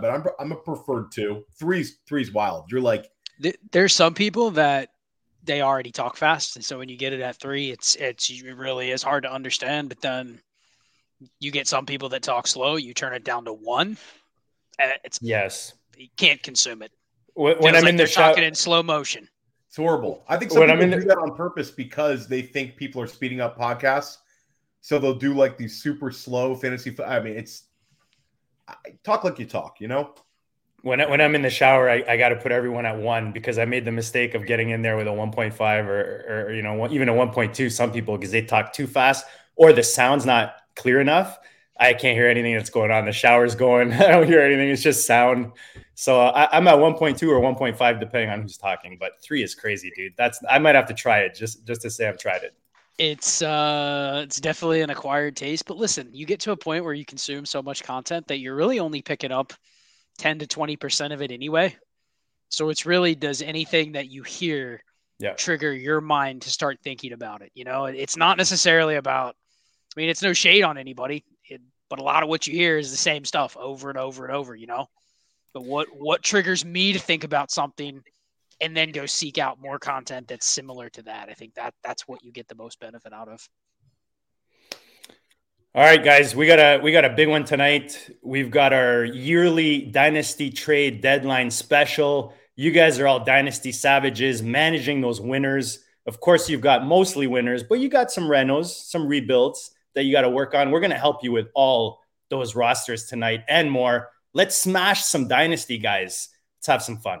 but I'm I'm a preferred two. Three's three's wild. You're like there's some people that they already talk fast, and so when you get it at three, it's it's it really is hard to understand. But then you get some people that talk slow. You turn it down to one. It's yes, you can't consume it. When, when I'm like in the show, talking in slow motion. It's horrible. I think some when people I'm in do the, that on purpose because they think people are speeding up podcasts. So they'll do like these super slow fantasy. I mean, it's talk like you talk, you know? When, I, when I'm in the shower, I, I got to put everyone at one because I made the mistake of getting in there with a 1.5 or, or you know, even a 1.2. Some people, because they talk too fast or the sound's not clear enough. I can't hear anything that's going on. The shower's going. I don't hear anything. It's just sound. So I, am at 1.2 or 1.5 depending on who's talking. But three is crazy, dude. That's I might have to try it just just to say I've tried it. It's uh it's definitely an acquired taste. But listen, you get to a point where you consume so much content that you're really only picking up 10 to 20 percent of it anyway. So it's really does anything that you hear yeah. trigger your mind to start thinking about it. You know, it's not necessarily about. I mean, it's no shade on anybody, it, but a lot of what you hear is the same stuff over and over and over. You know, but what what triggers me to think about something and then go seek out more content that's similar to that. I think that that's what you get the most benefit out of. All right guys we got a we got a big one tonight. We've got our yearly dynasty trade deadline special. You guys are all dynasty savages managing those winners. Of course you've got mostly winners but you got some renos some rebuilds that you got to work on. We're going to help you with all those rosters tonight and more. Let's smash some dynasty, guys. Let's have some fun.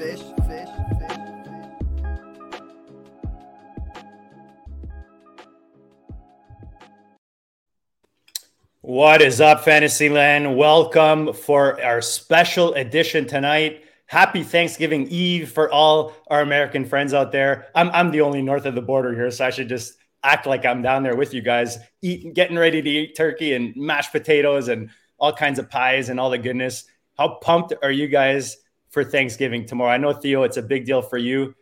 bait them. Fish. What is up, Fantasyland? Welcome for our special edition tonight. Happy Thanksgiving Eve for all our American friends out there. I'm, I'm the only north of the border here, so I should just act like I'm down there with you guys, eating, getting ready to eat turkey and mashed potatoes and all kinds of pies and all the goodness. How pumped are you guys for Thanksgiving tomorrow? I know Theo, it's a big deal for you.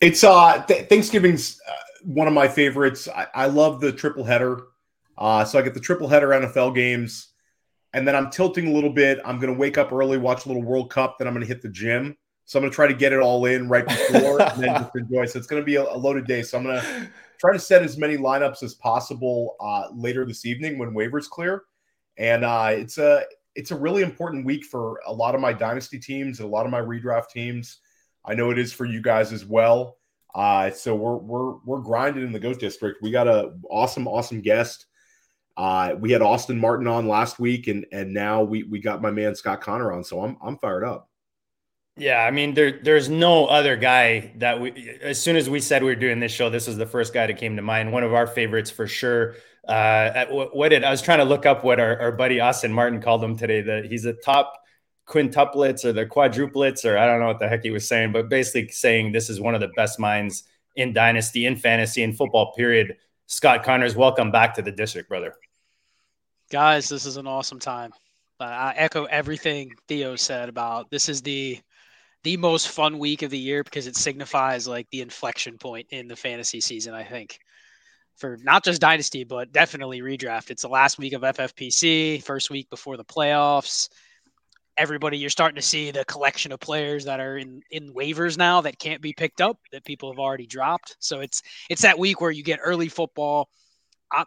It's uh th- Thanksgiving's uh, one of my favorites. I, I love the triple header uh, so I get the triple header NFL games, and then I'm tilting a little bit. I'm going to wake up early, watch a little World Cup, then I'm going to hit the gym. So I'm going to try to get it all in right before and then just enjoy. So it's going to be a, a loaded day. So I'm going to try to set as many lineups as possible uh, later this evening when waivers clear. And uh, it's a it's a really important week for a lot of my dynasty teams and a lot of my redraft teams. I know it is for you guys as well. Uh, so we're we're we're grinding in the Goat District. We got a awesome awesome guest uh, we had Austin Martin on last week, and and now we we got my man Scott Connor on. So I'm I'm fired up. Yeah, I mean there there's no other guy that we as soon as we said we were doing this show, this was the first guy that came to mind. One of our favorites for sure. Uh, what, did I was trying to look up what our, our buddy Austin Martin called him today. That he's a top quintuplets or the quadruplets or I don't know what the heck he was saying, but basically saying this is one of the best minds in dynasty, in fantasy, in football. Period. Scott Connors, welcome back to the district, brother. Guys, this is an awesome time. Uh, I echo everything Theo said about this is the the most fun week of the year because it signifies like the inflection point in the fantasy season. I think for not just dynasty, but definitely redraft. It's the last week of FFPC, first week before the playoffs. everybody you're starting to see the collection of players that are in in waivers now that can't be picked up that people have already dropped. So it's it's that week where you get early football. I'm,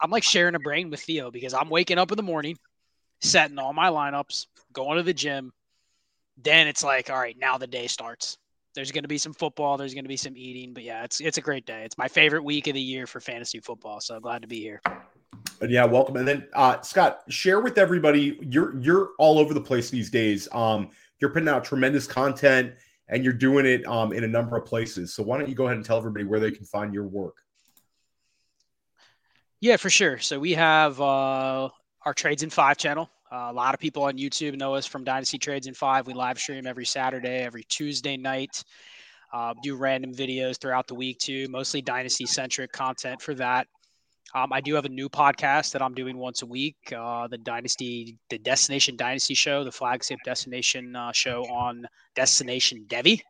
I'm like sharing a brain with Theo because I'm waking up in the morning, setting all my lineups, going to the gym. Then it's like, all right, now the day starts. There's going to be some football. There's going to be some eating, but yeah, it's it's a great day. It's my favorite week of the year for fantasy football. So glad to be here. And yeah, welcome. And then uh, Scott, share with everybody. You're you're all over the place these days. Um, you're putting out tremendous content, and you're doing it um, in a number of places. So why don't you go ahead and tell everybody where they can find your work? Yeah, for sure. So we have uh, our Trades in Five channel. Uh, a lot of people on YouTube know us from Dynasty Trades in Five. We live stream every Saturday, every Tuesday night. Uh, do random videos throughout the week too, mostly Dynasty centric content for that. Um, I do have a new podcast that I'm doing once a week, uh, the Dynasty, the Destination Dynasty Show, the flagship destination uh, show on Destination Devy.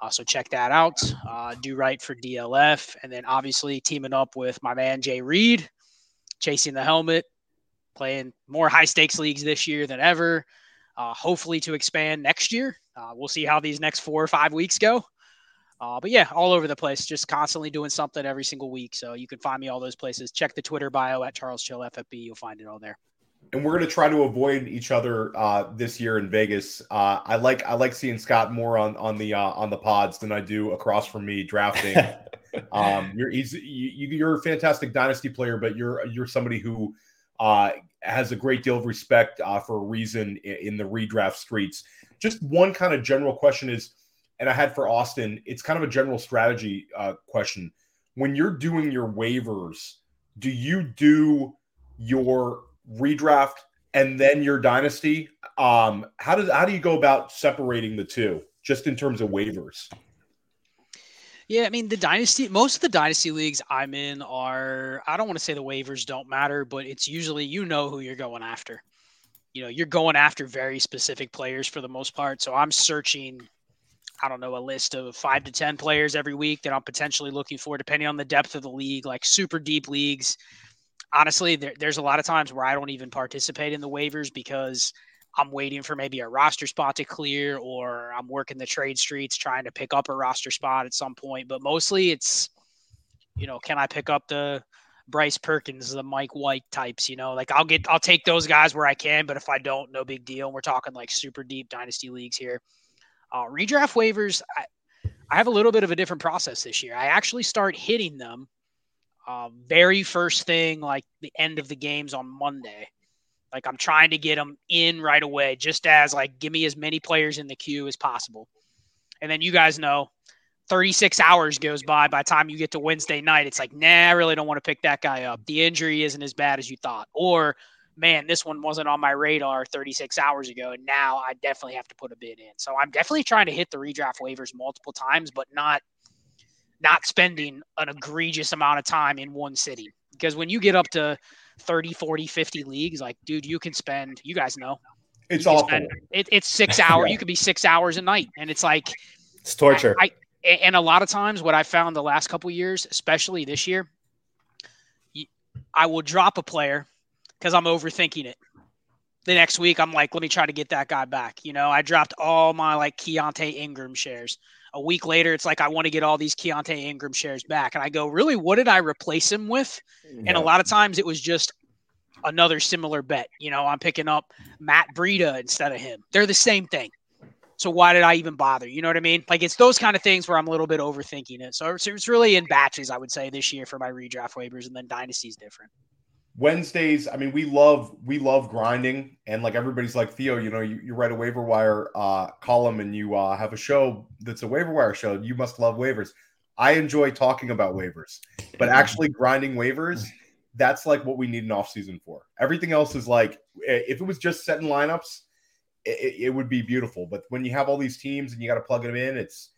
Uh, so check that out. Uh, do right for DLF, and then obviously teaming up with my man Jay Reed, chasing the helmet, playing more high stakes leagues this year than ever. Uh, hopefully to expand next year. Uh, we'll see how these next four or five weeks go. Uh, but yeah, all over the place, just constantly doing something every single week. So you can find me all those places. Check the Twitter bio at Charles Chill FFB. You'll find it all there. And we're going to try to avoid each other uh, this year in Vegas. Uh, I like I like seeing Scott more on on the uh, on the pods than I do across from me drafting. um, you're he's you, you're a fantastic dynasty player, but you're you're somebody who uh, has a great deal of respect uh, for a reason in, in the redraft streets. Just one kind of general question is and I had for Austin, it's kind of a general strategy uh, question. When you're doing your waivers, do you do your redraft and then your dynasty? Um, how does how do you go about separating the two, just in terms of waivers? Yeah, I mean the dynasty. Most of the dynasty leagues I'm in are. I don't want to say the waivers don't matter, but it's usually you know who you're going after. You know, you're going after very specific players for the most part. So I'm searching I don't know, a list of five to 10 players every week that I'm potentially looking for, depending on the depth of the league, like super deep leagues. Honestly, there, there's a lot of times where I don't even participate in the waivers because I'm waiting for maybe a roster spot to clear or I'm working the trade streets trying to pick up a roster spot at some point. But mostly it's, you know, can I pick up the Bryce Perkins, the Mike White types, you know, like I'll get, I'll take those guys where I can, but if I don't, no big deal. We're talking like super deep dynasty leagues here. Uh, redraft waivers, I, I, have a little bit of a different process this year. I actually start hitting them uh, very first thing, like the end of the games on Monday. Like I'm trying to get them in right away, just as like give me as many players in the queue as possible. And then you guys know 36 hours goes by by time you get to Wednesday night. It's like, nah, I really don't want to pick that guy up. The injury isn't as bad as you thought. Or man, this one wasn't on my radar 36 hours ago, and now I definitely have to put a bid in. So I'm definitely trying to hit the redraft waivers multiple times, but not not spending an egregious amount of time in one city. Because when you get up to 30, 40, 50 leagues, like, dude, you can spend, you guys know. It's awful. Spend, it, it's six hours. yeah. You could be six hours a night. And it's like, it's torture. I, I, and a lot of times, what I found the last couple years, especially this year, I will drop a player because I'm overthinking it. The next week, I'm like, let me try to get that guy back. You know, I dropped all my like Keaontay Ingram shares. A week later, it's like I want to get all these Keaontay Ingram shares back, and I go, really, what did I replace him with? Yeah. And a lot of times, it was just another similar bet. You know, I'm picking up Matt Breida instead of him. They're the same thing. So why did I even bother? You know what I mean? Like it's those kind of things where I'm a little bit overthinking it. So it's, really in batches, I would say, this year for my redraft waivers, and then Dynasty's different. Wednesdays, I mean, we love we love grinding, and like everybody's like Theo, you know, you, you write a waiver wire uh, column and you uh, have a show that's a waiver wire show. You must love waivers. I enjoy talking about waivers, but actually grinding waivers, that's like what we need an off season for. Everything else is like if it was just setting lineups, it, it would be beautiful. But when you have all these teams and you got to plug them in, it's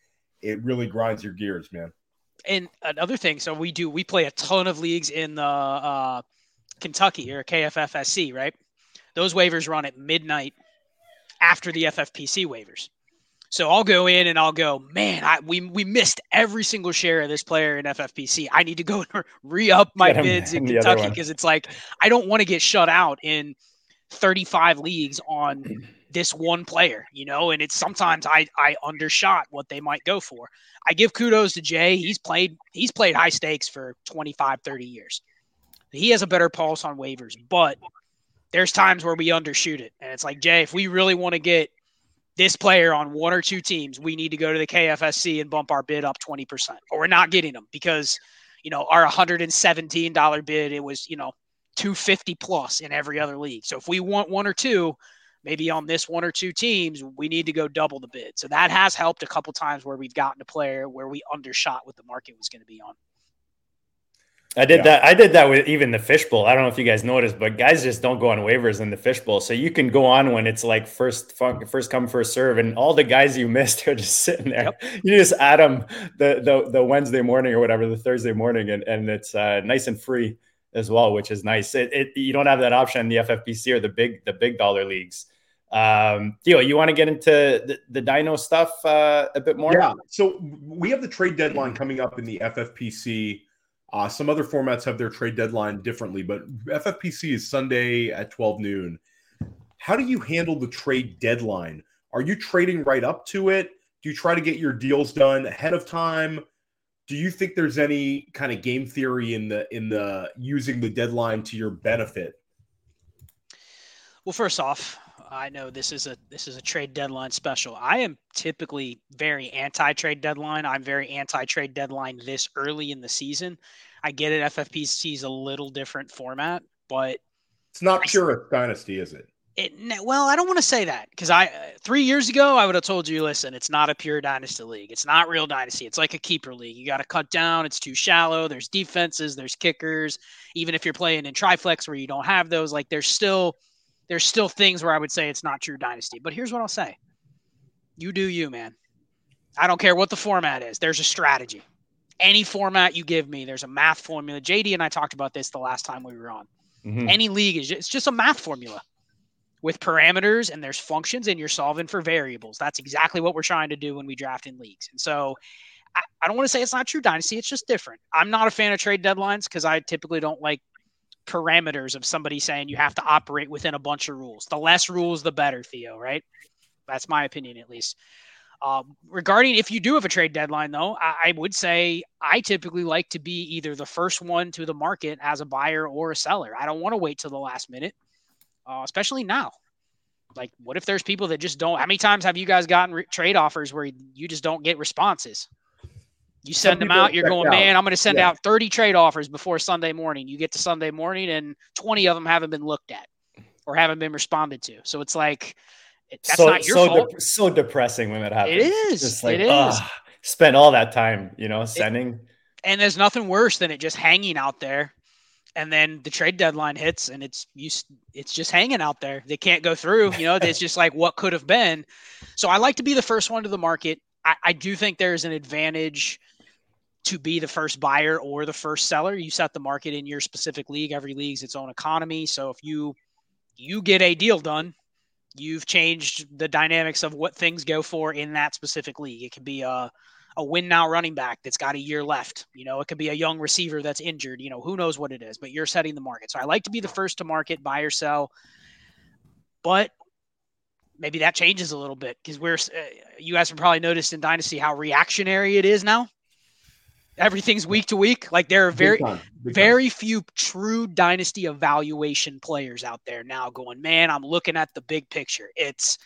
it really grinds your gears, man. And another thing, so we do we play a ton of leagues in the. Uh, Kentucky or KFFSC, right? Those waivers run at midnight after the FFPC waivers. So I'll go in and I'll go, man, I, we we missed every single share of this player in FFPC. I need to go and re up my bids in Kentucky because it's like I don't want to get shut out in 35 leagues on this one player, you know, and it's sometimes I I undershot what they might go for. I give kudos to Jay. He's played he's played high stakes for 25, 30 years. He has a better pulse on waivers, but there's times where we undershoot it. And it's like, Jay, if we really want to get this player on one or two teams, we need to go to the KFSC and bump our bid up 20%. Or we're not getting them because, you know, our $117 bid, it was, you know, 250 plus in every other league. So if we want one or two, maybe on this one or two teams, we need to go double the bid. So that has helped a couple times where we've gotten a player where we undershot what the market was going to be on. I did yeah. that. I did that with even the fishbowl. I don't know if you guys noticed, but guys just don't go on waivers in the fishbowl. So you can go on when it's like first first come first serve, and all the guys you missed are just sitting there. Yep. You just add them the, the the Wednesday morning or whatever, the Thursday morning, and and it's uh, nice and free as well, which is nice. It, it, you don't have that option in the FFPC or the big the big dollar leagues. Um, Theo, you want to get into the, the Dino stuff uh, a bit more? Yeah. So we have the trade deadline coming up in the FFPC. Uh, some other formats have their trade deadline differently, but FFPC is Sunday at 12 noon. How do you handle the trade deadline? Are you trading right up to it? Do you try to get your deals done ahead of time? Do you think there's any kind of game theory in the in the using the deadline to your benefit? Well, first off, I know this is a this is a trade deadline special. I am typically very anti trade deadline. I'm very anti trade deadline this early in the season. I get it. FFPC is a little different format, but it's not pure dynasty, is it? It well, I don't want to say that because I three years ago I would have told you, listen, it's not a pure dynasty league. It's not real dynasty. It's like a keeper league. You got to cut down. It's too shallow. There's defenses. There's kickers. Even if you're playing in triflex where you don't have those, like there's still there's still things where I would say it's not true dynasty. But here's what I'll say you do you, man. I don't care what the format is, there's a strategy. Any format you give me, there's a math formula. JD and I talked about this the last time we were on. Mm-hmm. Any league is just, it's just a math formula with parameters and there's functions and you're solving for variables. That's exactly what we're trying to do when we draft in leagues. And so I, I don't want to say it's not true dynasty. It's just different. I'm not a fan of trade deadlines because I typically don't like parameters of somebody saying you have to operate within a bunch of rules. The less rules, the better, Theo, right? That's my opinion, at least. Um, regarding if you do have a trade deadline, though, I, I, would say I typically like to be either the first one to the market as a buyer or a seller. I don't want to wait till the last minute, uh, especially now. Like, what if there's people that just don't? How many times have you guys gotten re- trade offers where you just don't get responses? You send them out, you're going, out. man, I'm going to send yeah. out 30 trade offers before Sunday morning. You get to Sunday morning, and 20 of them haven't been looked at or haven't been responded to. So it's like, that's so, not your so fault. De- so depressing when that happens. It is. Just like, it is. Ah, spend all that time, you know, sending. It, and there's nothing worse than it just hanging out there. And then the trade deadline hits and it's you it's just hanging out there. They can't go through, you know, it's just like what could have been. So I like to be the first one to the market. I, I do think there's an advantage – to be the first buyer or the first seller. You set the market in your specific league. Every league's its own economy. So if you you get a deal done, you've changed the dynamics of what things go for in that specific league. It could be a a win now running back that's got a year left. You know, it could be a young receiver that's injured. You know, who knows what it is, but you're setting the market. So I like to be the first to market, buy or sell. But maybe that changes a little bit because we're, uh, you guys have probably noticed in Dynasty how reactionary it is now everything's week to week. Like there are very Big time. Big very few true dynasty evaluation players out there now going, man, I'm looking at the big picture. It's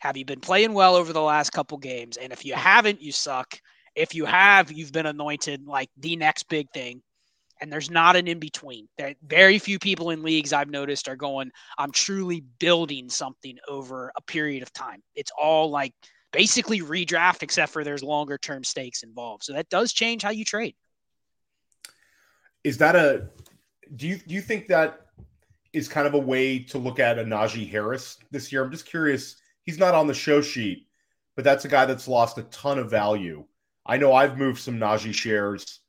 have you been playing well over the last couple games? And if you haven't, you suck. If you have, you've been anointed like the next big thing. And there's not an in between. There very few people in leagues I've noticed are going, I'm truly building something over a period of time. It's all like basically redraft, except for there's longer term stakes involved. So that does change how you trade. Is that a do you do you think that is kind of a way to look at a Najee Harris this year? I'm just curious. He's not on the show sheet, but that's a guy that's lost a ton of value. I know I've moved some Najee shares.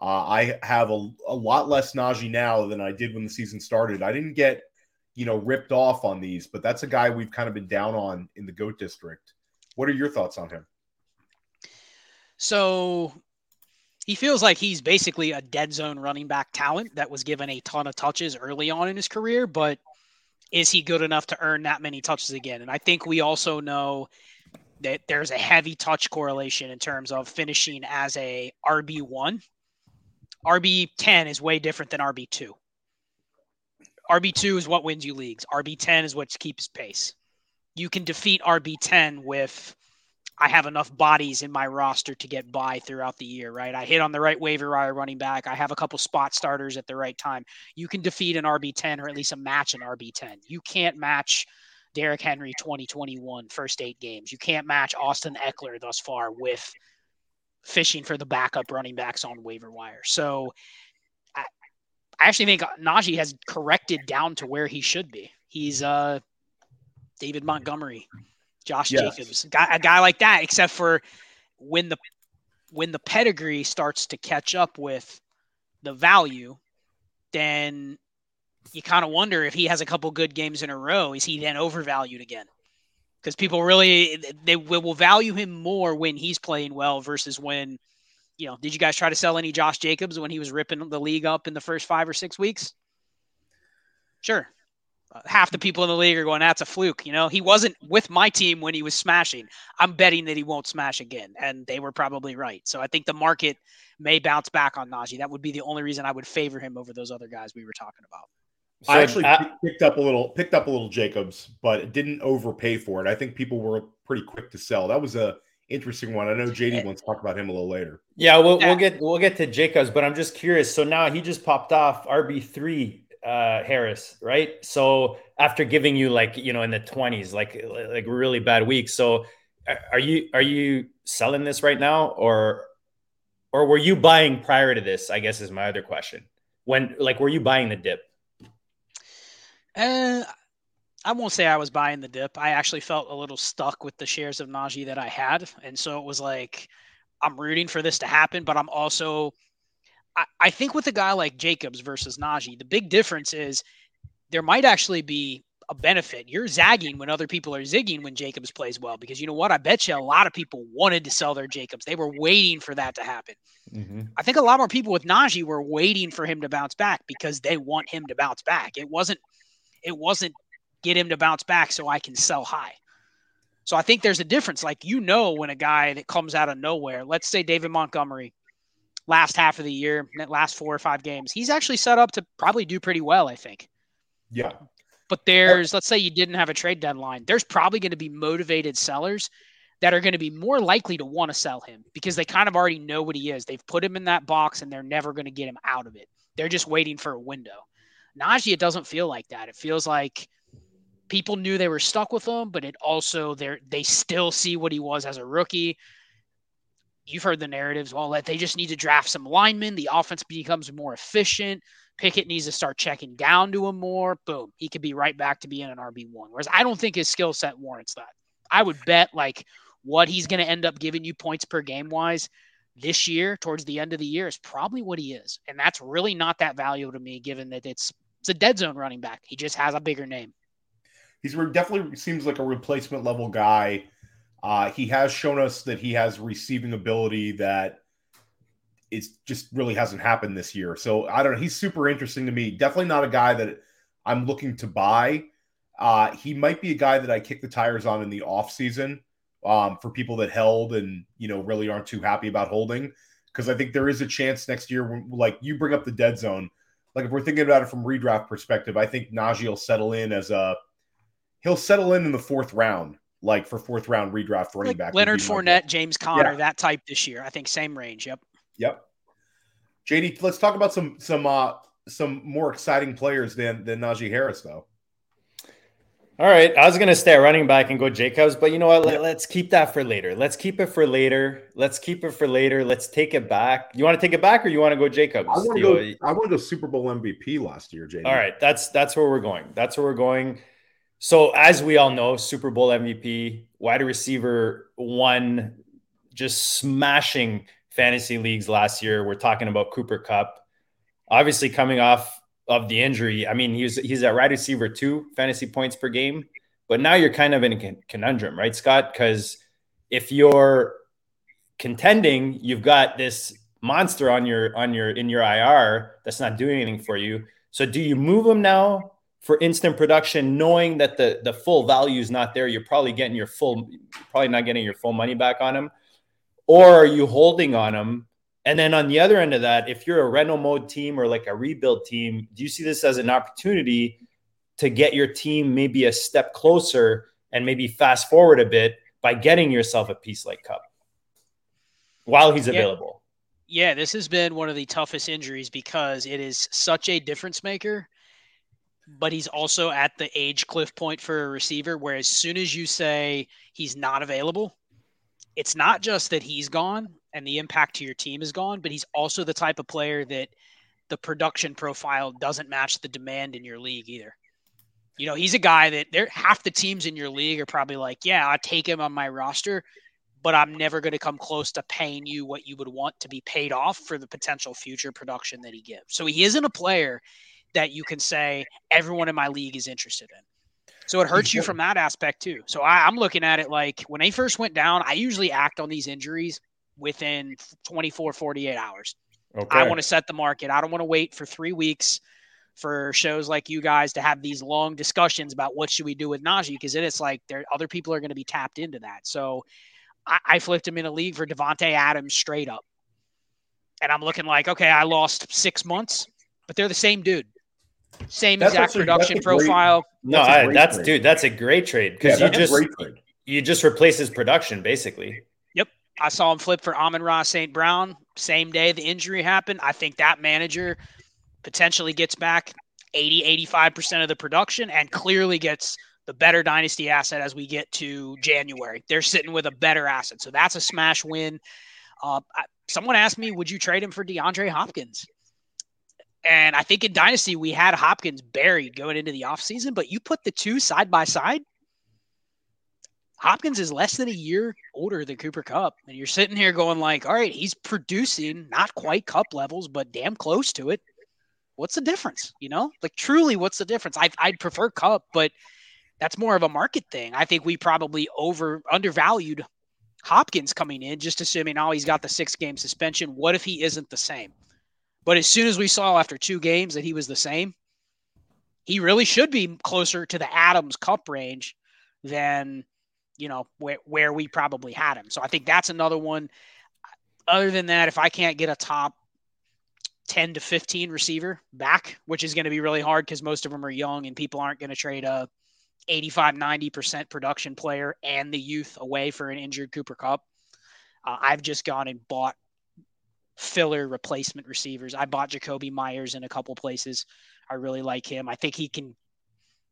Uh, I have a, a lot less Najee now than I did when the season started. I didn't get, you know, ripped off on these, but that's a guy we've kind of been down on in the GOAT district. What are your thoughts on him? So he feels like he's basically a dead zone running back talent that was given a ton of touches early on in his career, but is he good enough to earn that many touches again? And I think we also know that there's a heavy touch correlation in terms of finishing as a RB1. RB10 is way different than RB2. RB2 is what wins you leagues. RB10 is what keeps pace. You can defeat RB10 with I have enough bodies in my roster to get by throughout the year, right? I hit on the right waiver wire running back. I have a couple spot starters at the right time. You can defeat an RB10 or at least a match an RB10. You can't match Derrick Henry 2021 first eight games. You can't match Austin Ekeler thus far with fishing for the backup running backs on waiver wire. So I, I actually think Najee has corrected down to where he should be. He's uh David Montgomery Josh yes. Jacobs, a guy, a guy like that. Except for when the when the pedigree starts to catch up with the value, then you kind of wonder if he has a couple good games in a row, is he then overvalued again? Because people really they will value him more when he's playing well versus when, you know, did you guys try to sell any Josh Jacobs when he was ripping the league up in the first five or six weeks? Sure half the people in the league are going, that's a fluke. You know, he wasn't with my team when he was smashing. I'm betting that he won't smash again. And they were probably right. So I think the market may bounce back on Najee. That would be the only reason I would favor him over those other guys we were talking about. So I actually picked up a little picked up a little Jacobs, but didn't overpay for it. I think people were pretty quick to sell. That was a interesting one. I know JD wants to talk about him a little later. Yeah, we'll, we'll get we'll get to Jacobs, but I'm just curious. So now he just popped off RB three uh, Harris, right? So after giving you like you know in the twenties, like like really bad weeks. So are you are you selling this right now, or or were you buying prior to this? I guess is my other question. When like were you buying the dip? Uh, I won't say I was buying the dip. I actually felt a little stuck with the shares of Najee that I had, and so it was like I'm rooting for this to happen, but I'm also I, think with a guy like Jacobs versus Najee, the big difference is there might actually be a benefit. You're zagging when other people are zigging when Jacobs plays well because you know what? I bet you a lot of people wanted to sell their Jacobs. They were waiting for that to happen. Mm-hmm. I think a lot more people with Najee were waiting for him to bounce back because they want him to bounce back. It wasn't it wasn't get him to bounce back so I can sell high. So I think there's a difference. Like you know when a guy that comes out of nowhere, let's say David Montgomery last half of the year, last four or five games, he's actually set up to probably do pretty well, I think. Yeah. But there's, let's say you didn't have a trade deadline, there's probably going to be motivated sellers that are going to be more likely to want to sell him because they kind of already know what he is. They've put him in that box and they're never going to get him out of it. They're just waiting for a window. Najee, it doesn't feel like that. It feels like people knew they were stuck with him, but it also they they still see what he was as a rookie you've heard the narratives. Well, that they just need to draft some linemen. The offense becomes more efficient. Pickett needs to start checking down to him more. Boom, he could be right back to being an RB one. Whereas I don't think his skill set warrants that. I would bet like what he's going to end up giving you points per game wise this year towards the end of the year is probably what he is, and that's really not that valuable to me, given that it's it's a dead zone running back. He just has a bigger name. He's definitely seems like a replacement level guy uh, he has shown us that he has receiving ability that is just really hasn't happened this year. So I don't know. He's super interesting to me. Definitely not a guy that I'm looking to buy. Uh, he might be a guy that I kick the tires on in the off season um, for people that held and you know really aren't too happy about holding because I think there is a chance next year. When, like you bring up the dead zone, like if we're thinking about it from redraft perspective, I think Najee will settle in as a he'll settle in in the fourth round like for fourth round redraft running like back. Leonard Fournette, James Conner, yeah. that type this year. I think same range. Yep. Yep. JD, let's talk about some some uh some more exciting players than than Najee Harris though. All right, I was gonna stay at running back and go Jacobs, but you know what? Let, us keep that for later. Let's keep it for later. Let's keep it for later. Let's take it back. You want to take it back, or you want to go Jacobs? I want to go. I want to go Super Bowl MVP last year, JD. All right, that's that's where we're going. That's where we're going. So, as we all know, Super Bowl MVP, wide receiver one, just smashing fantasy leagues last year. We're talking about Cooper Kupp. obviously coming off of the injury. I mean, he's he's at wide receiver two, fantasy points per game. But now you're kind of in a conundrum, right, Scott? Because if you're contending, you've got this monster on your on your in your IR that's not doing anything for you. So do you move him now for instant production, knowing that the the full value is not there, you're probably getting your full, probably not getting your full money back on them, or are you holding on them? And then on the other end of that, if you're a rental mode team or like a rebuild team, do you see this as an opportunity to get your team maybe a step closer and maybe fast forward a bit by getting yourself a piece like Kupp while he's available? Yeah, this has been one of the toughest injuries because it is such a difference maker but he's also at the age cliff point for a receiver where as soon as you say he's not available, it's not just that he's gone and the impact to your team is gone, but he's also the type of player that the production profile doesn't match the demand in your league either. You know, he's a guy that there half the teams in your league are probably like, yeah, I take him on my roster, but I'm never going to come close to paying you what you would want to be paid off for the potential future production that he gives. So he isn't a player that you can say everyone in my league is interested in. So it hurts you from that aspect too. So I, am looking at it like when they first went down, I usually act on these injuries within 24, 48 hours. Okay. I want to set the market. I don't want to wait for three weeks for shows like you guys to have these long discussions about what should we do with Najee because then it's like there other people are going to be tapped into that. So I, I flipped him in a league for Davante Adams straight up, and I'm looking like okay, I lost six months, but they're the same dude. Same that's exact production profile. Great, no, that's, I, that's dude, that's a great trade because yeah, you just you just replace his production basically. Yep, I saw him flip for Amon-Ra St. Brown same day the injury happened. I think that manager potentially gets back 80 85% of the production and clearly gets the better dynasty asset as we get to January. They're sitting with a better asset. So that's a smash win. Uh, I, someone asked me, would you trade him for DeAndre Hopkins? And I think in Dynasty, we had Hopkins buried going into the offseason, but you put the two side by side. Hopkins is less than a year older than Cooper Kupp. And you're sitting here going like, all right, he's producing not quite Kupp levels, but damn close to it. What's the difference? You know, like truly, what's the difference? I, I'd prefer Kupp, but that's more of a market thing. I think we probably over undervalued Hopkins coming in, just assuming, oh, he's got the six game suspension. What if he isn't the same? But as soon as we saw after two games that he was the same, he really should be closer to the Adams Kupp range than you know where, where we probably had him. So I think that's another one. Other than that, if I can't get a top 10 to 15 receiver back, which is going to be really hard because most of them are young and people aren't going to trade a 85, 90% production player and the youth away for an injured Cooper Kupp. Uh, I've just gone and bought filler replacement receivers. I bought Jakobi Meyers in a couple places. I really like him. I think he can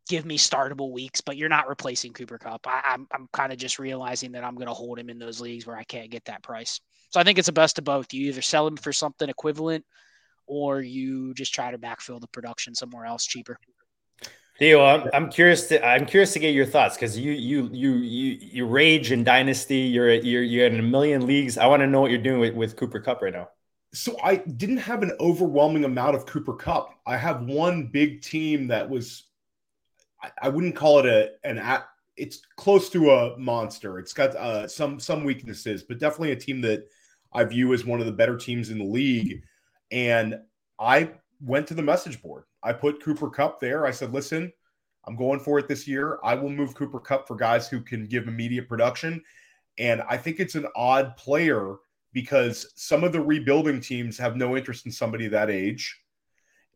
give me startable weeks, but you're not replacing Cooper Kupp. I, am I'm, I'm kind of just realizing that I'm going to hold him in those leagues where I can't get that price. So I think it's the best of both. You either sell him for something equivalent or you just try to backfill the production somewhere else cheaper. Theo, I'm, I'm curious to I'm curious to get your thoughts because you you you you you rage in dynasty. You're you're you're in a million leagues. I want to know what you're doing with, with Cooper Kupp right now. So I didn't have an overwhelming amount of Cooper Kupp. I have one big team that was I, I wouldn't call it a an at it's close to a monster. It's got uh, some some weaknesses, but definitely a team that I view as one of the better teams in the league. And I went to the message board. I put Cooper Kupp there. I said, listen, I'm going for it this year. I will move Cooper Kupp for guys who can give immediate production. And I think it's an odd player because some of the rebuilding teams have no interest in somebody that age.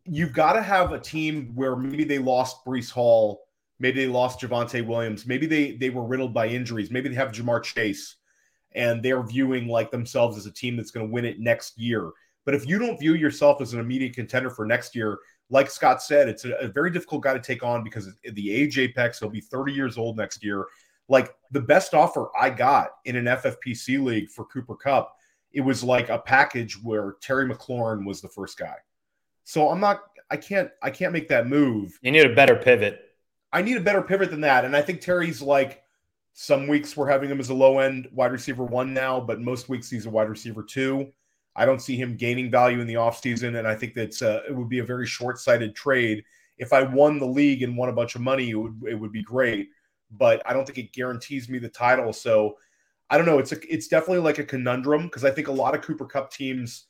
You've got to have a team where maybe they lost Breece Hall, maybe they lost Javonte Williams, maybe they they were riddled by injuries, maybe they have Ja'Marr Chase, and they're viewing like themselves as a team that's going to win it next year. But if you don't view yourself as an immediate contender for next year, like Scott said, it's a, a very difficult guy to take on because the age apex, he'll be 30 years old next year. Like the best offer I got in an FFPC league for Cooper Kupp, it was like a package where Terry McLaurin was the first guy. So I'm not, I can't, I can't make that move. You need a better pivot. I need a better pivot than that. And I think Terry's like, some weeks we're having him as a low end wide receiver one now, but most weeks he's a wide receiver two. I don't see him gaining value in the offseason. And I think that uh, it would be a very short sighted trade. If I won the league and won a bunch of money, it would, it would be great. But I don't think it guarantees me the title. So I don't know. It's a, it's definitely like a conundrum because I think a lot of Cooper Kupp teams,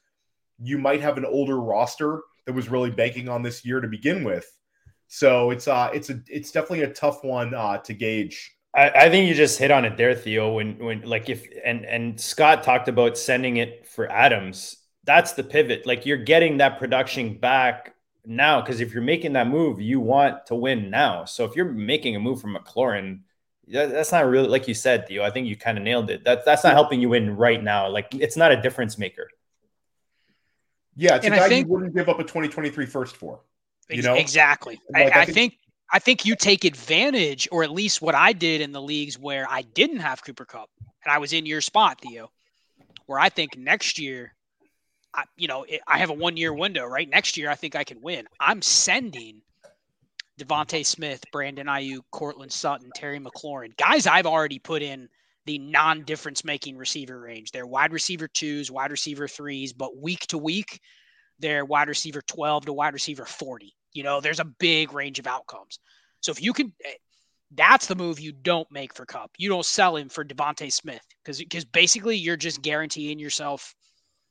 you might have an older roster that was really banking on this year to begin with. So it's uh it's a it's definitely a tough one uh to gauge. I, I think you just hit on it there, Theo. When when like if and and Scott talked about sending it for Adams. That's the pivot. Like you're getting that production back now because if you're making that move, you want to win now. So if you're making a move from McLaurin, that's not really like you said, Theo. I think you kind of nailed it. That that's not helping you win right now. Like it's not a difference maker. Yeah, it's and a guy think, you wouldn't give up a 2023 first for. You know exactly. Like, I, I, think, think I think you take advantage, or at least what I did in the leagues where I didn't have Cooper Kupp and I was in your spot, Theo, where I think next year, I, you know, it, I have a one year window, right? Next year, I think I can win. I'm sending DeVonta Smith, Brandon Aiyuk, Courtland Sutton, Terry McLaurin, guys I've already put in the non difference making receiver range. They're wide receiver twos, wide receiver threes, but week to week, they're wide receiver 12 to wide receiver 40. You know, there's a big range of outcomes. So if you can, eh, that's the move you don't make for Kupp. You don't sell him for DeVonta Smith because because basically you're just guaranteeing yourself,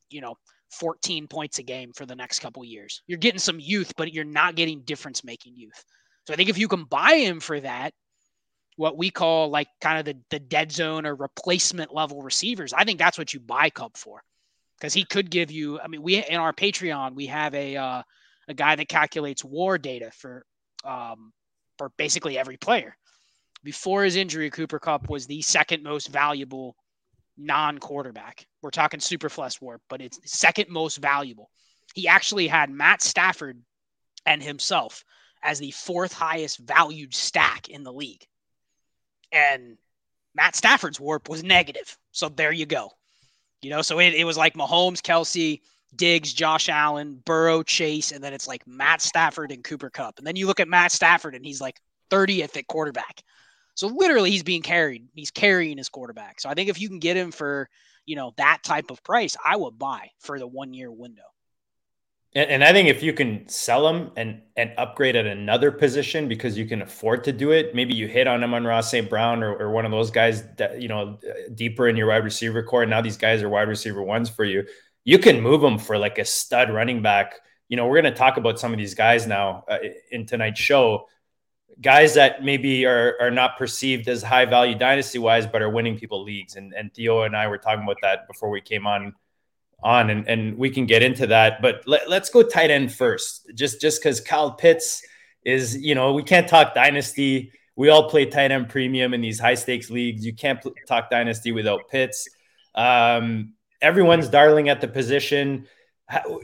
you know, 14 points a game for the next couple years. You're getting some youth, but you're not getting difference making youth. So I think if you can buy him for that, what we call like kind of the, the dead zone or replacement level receivers, I think that's what you buy Kupp for. Because he could give you, I mean, we in our Patreon, we have a uh, a guy that calculates war data for um, for basically every player. Before his injury, Cooper Kupp was the second most valuable non-quarterback. We're talking super Superflex war, but it's second most valuable. He actually had Matt Stafford and himself as the fourth highest valued stack in the league. And Matt Stafford's warp was negative. So there you go. You know, so it, it was like Mahomes, Kelce, Diggs, Josh Allen, Burrow, Chase, and then it's like Matt Stafford and Cooper Kupp. And then you look at Matt Stafford and he's like 30th at quarterback. So literally he's being carried. He's carrying his quarterback. So I think if you can get him for, you know, that type of price, I would buy for the one year window. And, and I think if you can sell them and and upgrade at another position because you can afford to do it, maybe you hit on them on Ross St. Brown or, or one of those guys that you know deeper in your wide receiver core. And Now these guys are wide receiver ones for you you can move them for like a stud running back. You know, we're going to talk about some of these guys now uh, in tonight's show. Guys that maybe are, are not perceived as high value dynasty wise, but are winning people leagues. And, and Theo and I were talking about that before we came on on and, and we can get into that. But let, let's go tight end first. Just just because Kyle Pitts is, you know, we can't talk dynasty. We all play tight end premium in these high stakes leagues. You can't talk dynasty without Pitts. Um, everyone's darling at the position.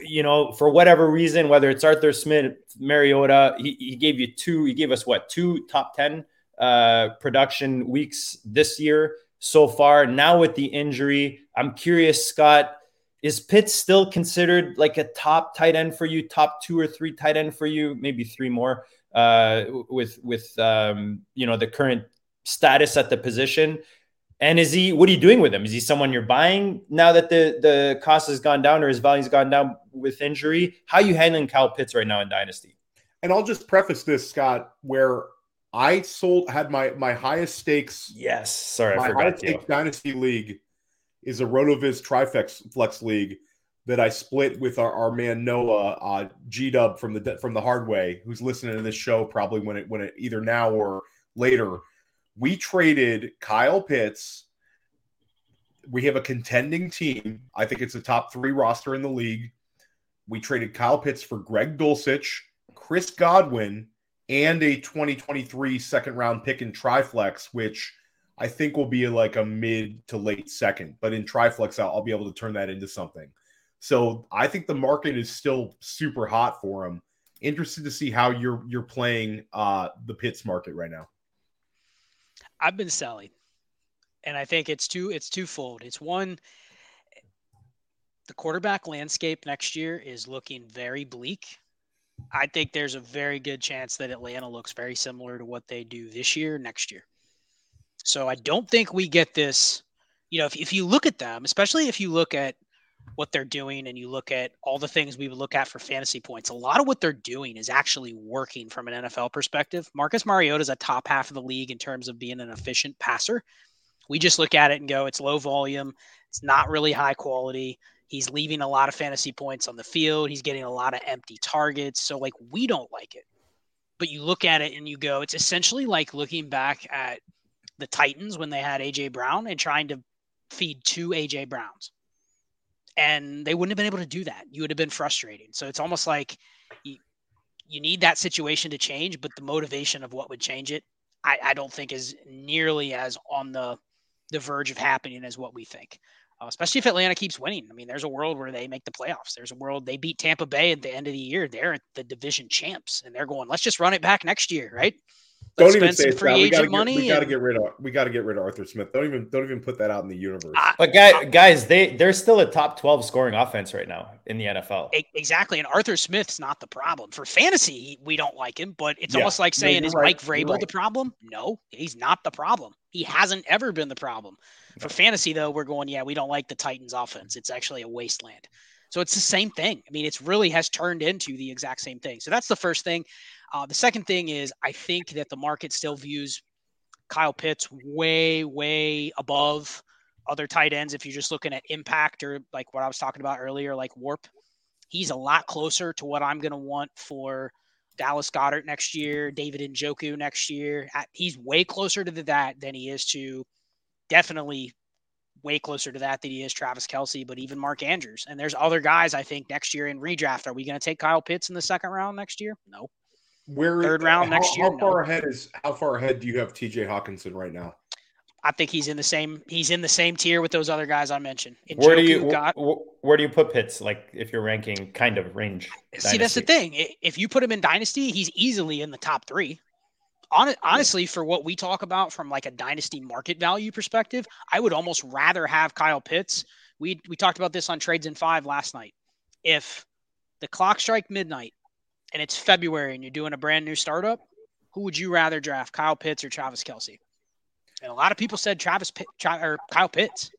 You know, for whatever reason, whether it's Arthur Smith, Mariota, he, he gave you two, he gave us what, two top 10 uh, production weeks this year so far. Now with the injury, I'm curious, Scott, is Pitts still considered like a top tight end for you, top two or three tight end for you, maybe three more uh, with with um, you know the current status at the position? And is he? What are you doing with him? Is he someone you're buying now that the the cost has gone down or his value's gone down with injury? How are you handling Kyle Pitts right now in Dynasty? And I'll just preface this, Scott, where I sold had my my highest stakes. Yes, sorry, my highest stakes Dynasty league is a Rotoviz Triflex Flex league that I split with our, our man Noah uh, G Dub from the from the hard way, who's listening to this show probably when it when it either now or later we traded Kyle Pitts. We have a contending team. I think it's a top three roster in the league. We traded Kyle Pitts for Greg Dulcich, Chris Godwin, and a 2023 second round pick in Triflex, which I think will be like a mid to late second. But in Triflex, I'll, I'll be able to turn that into something. So I think the market is still super hot for him. Interested to see how you're you're playing uh, the Pitts market right now. I've been selling, and I think it's two. It's twofold. It's one. The quarterback landscape next year is looking very bleak. I think there's a very good chance that Atlanta looks very similar to what they do this year, next year. So I don't think we get this. You know, if, if you look at them, especially if you look at what they're doing and you look at all the things we would look at for fantasy points, a lot of what they're doing is actually working from an NFL perspective. Marcus Mariota is a top half of the league in terms of being an efficient passer. We just look at it and go, it's low volume, it's not really high quality. He's leaving a lot of fantasy points on the field. He's getting a lot of empty targets. So, like, we don't like it. but you look at it and you go, it's essentially like looking back at the Titans when they had AJ Brown and trying to feed two AJ Browns. And they wouldn't have been able to do that. You would have been frustrating. So it's almost like you, you need that situation to change, but the motivation of what would change it, I, I don't think is nearly as on the the verge of happening as what we think. Uh, especially if Atlanta keeps winning. I mean, there's a world where they make the playoffs. There's a world they beat Tampa Bay at the end of the year. They're the division champs, and they're going. Let's just run it back next year, right? Let's don't even say free agent we gotta money. Get, we got to get rid of. We got to get rid of Arthur Smith. Don't even don't even put that out in the universe. Uh, but guys, guys, they they're still a top twelve scoring offense right now in the NFL. Exactly, and Arthur Smith's not the problem for fantasy. We don't like him, but it's yeah. almost like saying, no, "Is right. Mike Vrabel right. the problem?" No, he's not the problem. He hasn't ever been the problem. For fantasy, though, we're going, yeah, we don't like the Titans offense. It's actually a wasteland. So it's the same thing. I mean, it's really has turned into the exact same thing. So that's the first thing. Uh, the second thing is I think that the market still views Kyle Pitts way, way above other tight ends. If you're just looking at impact or like what I was talking about earlier, like warp, he's a lot closer to what I'm going to want for Dallas Goedert next year, David Njoku next year. He's way closer to that than he is to definitely way closer to that than he is Travis Kelce, but even Mark Andrews. And there's other guys I think next year in redraft. Are we going to take Kyle Pitts in the second round next year? No. Where third round how, next year? How far no. ahead is how far ahead do you have TJ Hockenson right now? I think he's in the same he's in the same tier with those other guys I mentioned. where do you got, where do you put Pitts? Like if you're ranking kind of range. See, dynasty. that's the thing. If you put him in dynasty, he's easily in the top three honestly, for what we talk about from like a dynasty market value perspective, I would almost rather have Kyle Pitts. We we talked about this on Trades in Five last night. If the clock strike midnight and it's February and you're doing a brand new startup, who would you rather draft, Kyle Pitts or Travis Kelce? And a lot of people said Travis Pitt, or Kyle Pitts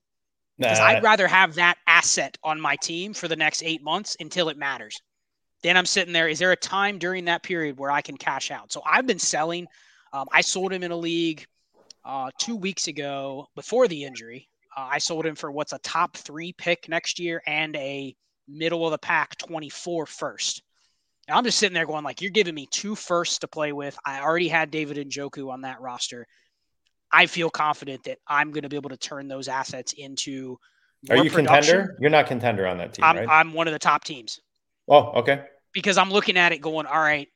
because I'd rather have that asset on my team for the next eight months until it matters. Then I'm sitting there. Is there a time during that period where I can cash out? So I've been selling. Um, I sold him in a league uh, two weeks ago before the injury. Uh, I sold him for what's a top three pick next year and a middle of the pack 24 first. And I'm just sitting there going, like, you're giving me two firsts to play with. I already had David Njoku on that roster. I feel confident that I'm going to be able to turn those assets into. Are you production. contender? You're not contender on that team, I'm, right? I'm one of the top teams. Oh, okay. Because I'm looking at it going, all right,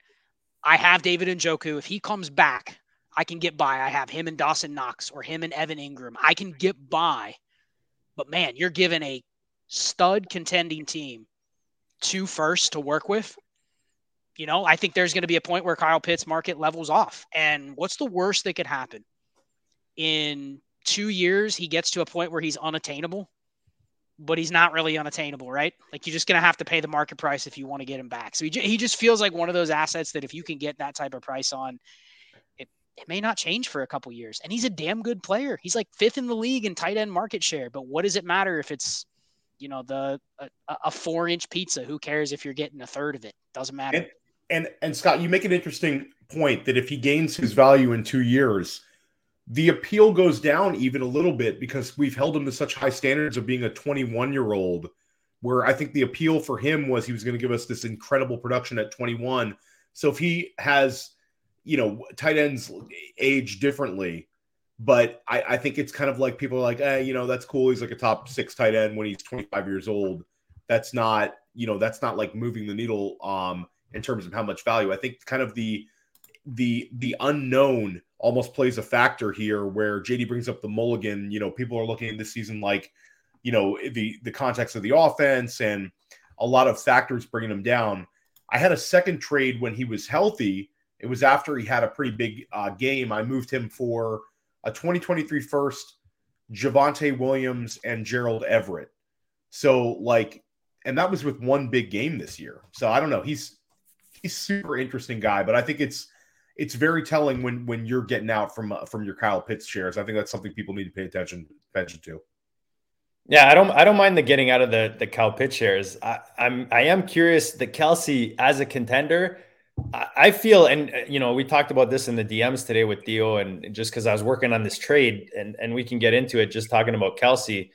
I have David Njoku. If he comes back, I can get by. I have him and Dawson Knox or him and Evan Engram. I can get by. But man, you're given a stud contending team two firsts to work with. You know, I think there's going to be a point where Kyle Pitts market levels off. And what's the worst that could happen? In two years, he gets to a point where he's unattainable but he's not really unattainable, right? Like you're just going to have to pay the market price if you want to get him back. So he, he just feels like one of those assets that if you can get that type of price on, it, it may not change for a couple years. And he's a damn good player. He's like fifth in the league in tight end market share. But what does it matter if it's, you know, the a, a four inch pizza? Who cares if you're getting a third of it? Doesn't matter. And, and Scott, you make an interesting point that if he gains his value in two years the appeal goes down even a little bit because we've held him to such high standards of being a 21 year old where i think the appeal for him was he was going to give us this incredible production at 21 so if he has you know tight ends age differently but I, I think it's kind of like people are like eh, you know that's cool. He's like a top six tight end when he's 25 years old. That's not you know that's not like moving the needle um in terms of how much value i think kind of the the the unknown almost plays a factor here where JD brings up the mulligan. You know, people are looking at this season like, you know, the the context of the offense and a lot of factors bringing him down. I had a second trade when he was healthy. It was after he had a pretty big uh, game. I moved him for a 2023 first, Javonte Williams and Gerald Everett. So like, and that was with one big game this year. So I don't know. He's he's super interesting guy, but I think it's it's very telling when when you're getting out from uh, from your Kyle Pitts shares. I think that's something people need to pay attention attention to. Yeah, I don't I don't mind the getting out of the the Kyle Pitts shares. I, I'm I am curious the Kelce as a contender. I, I feel, and you know, we talked about this in the DMs today with Theo, and just because I was working on this trade, and and we can get into it, just talking about Kelce.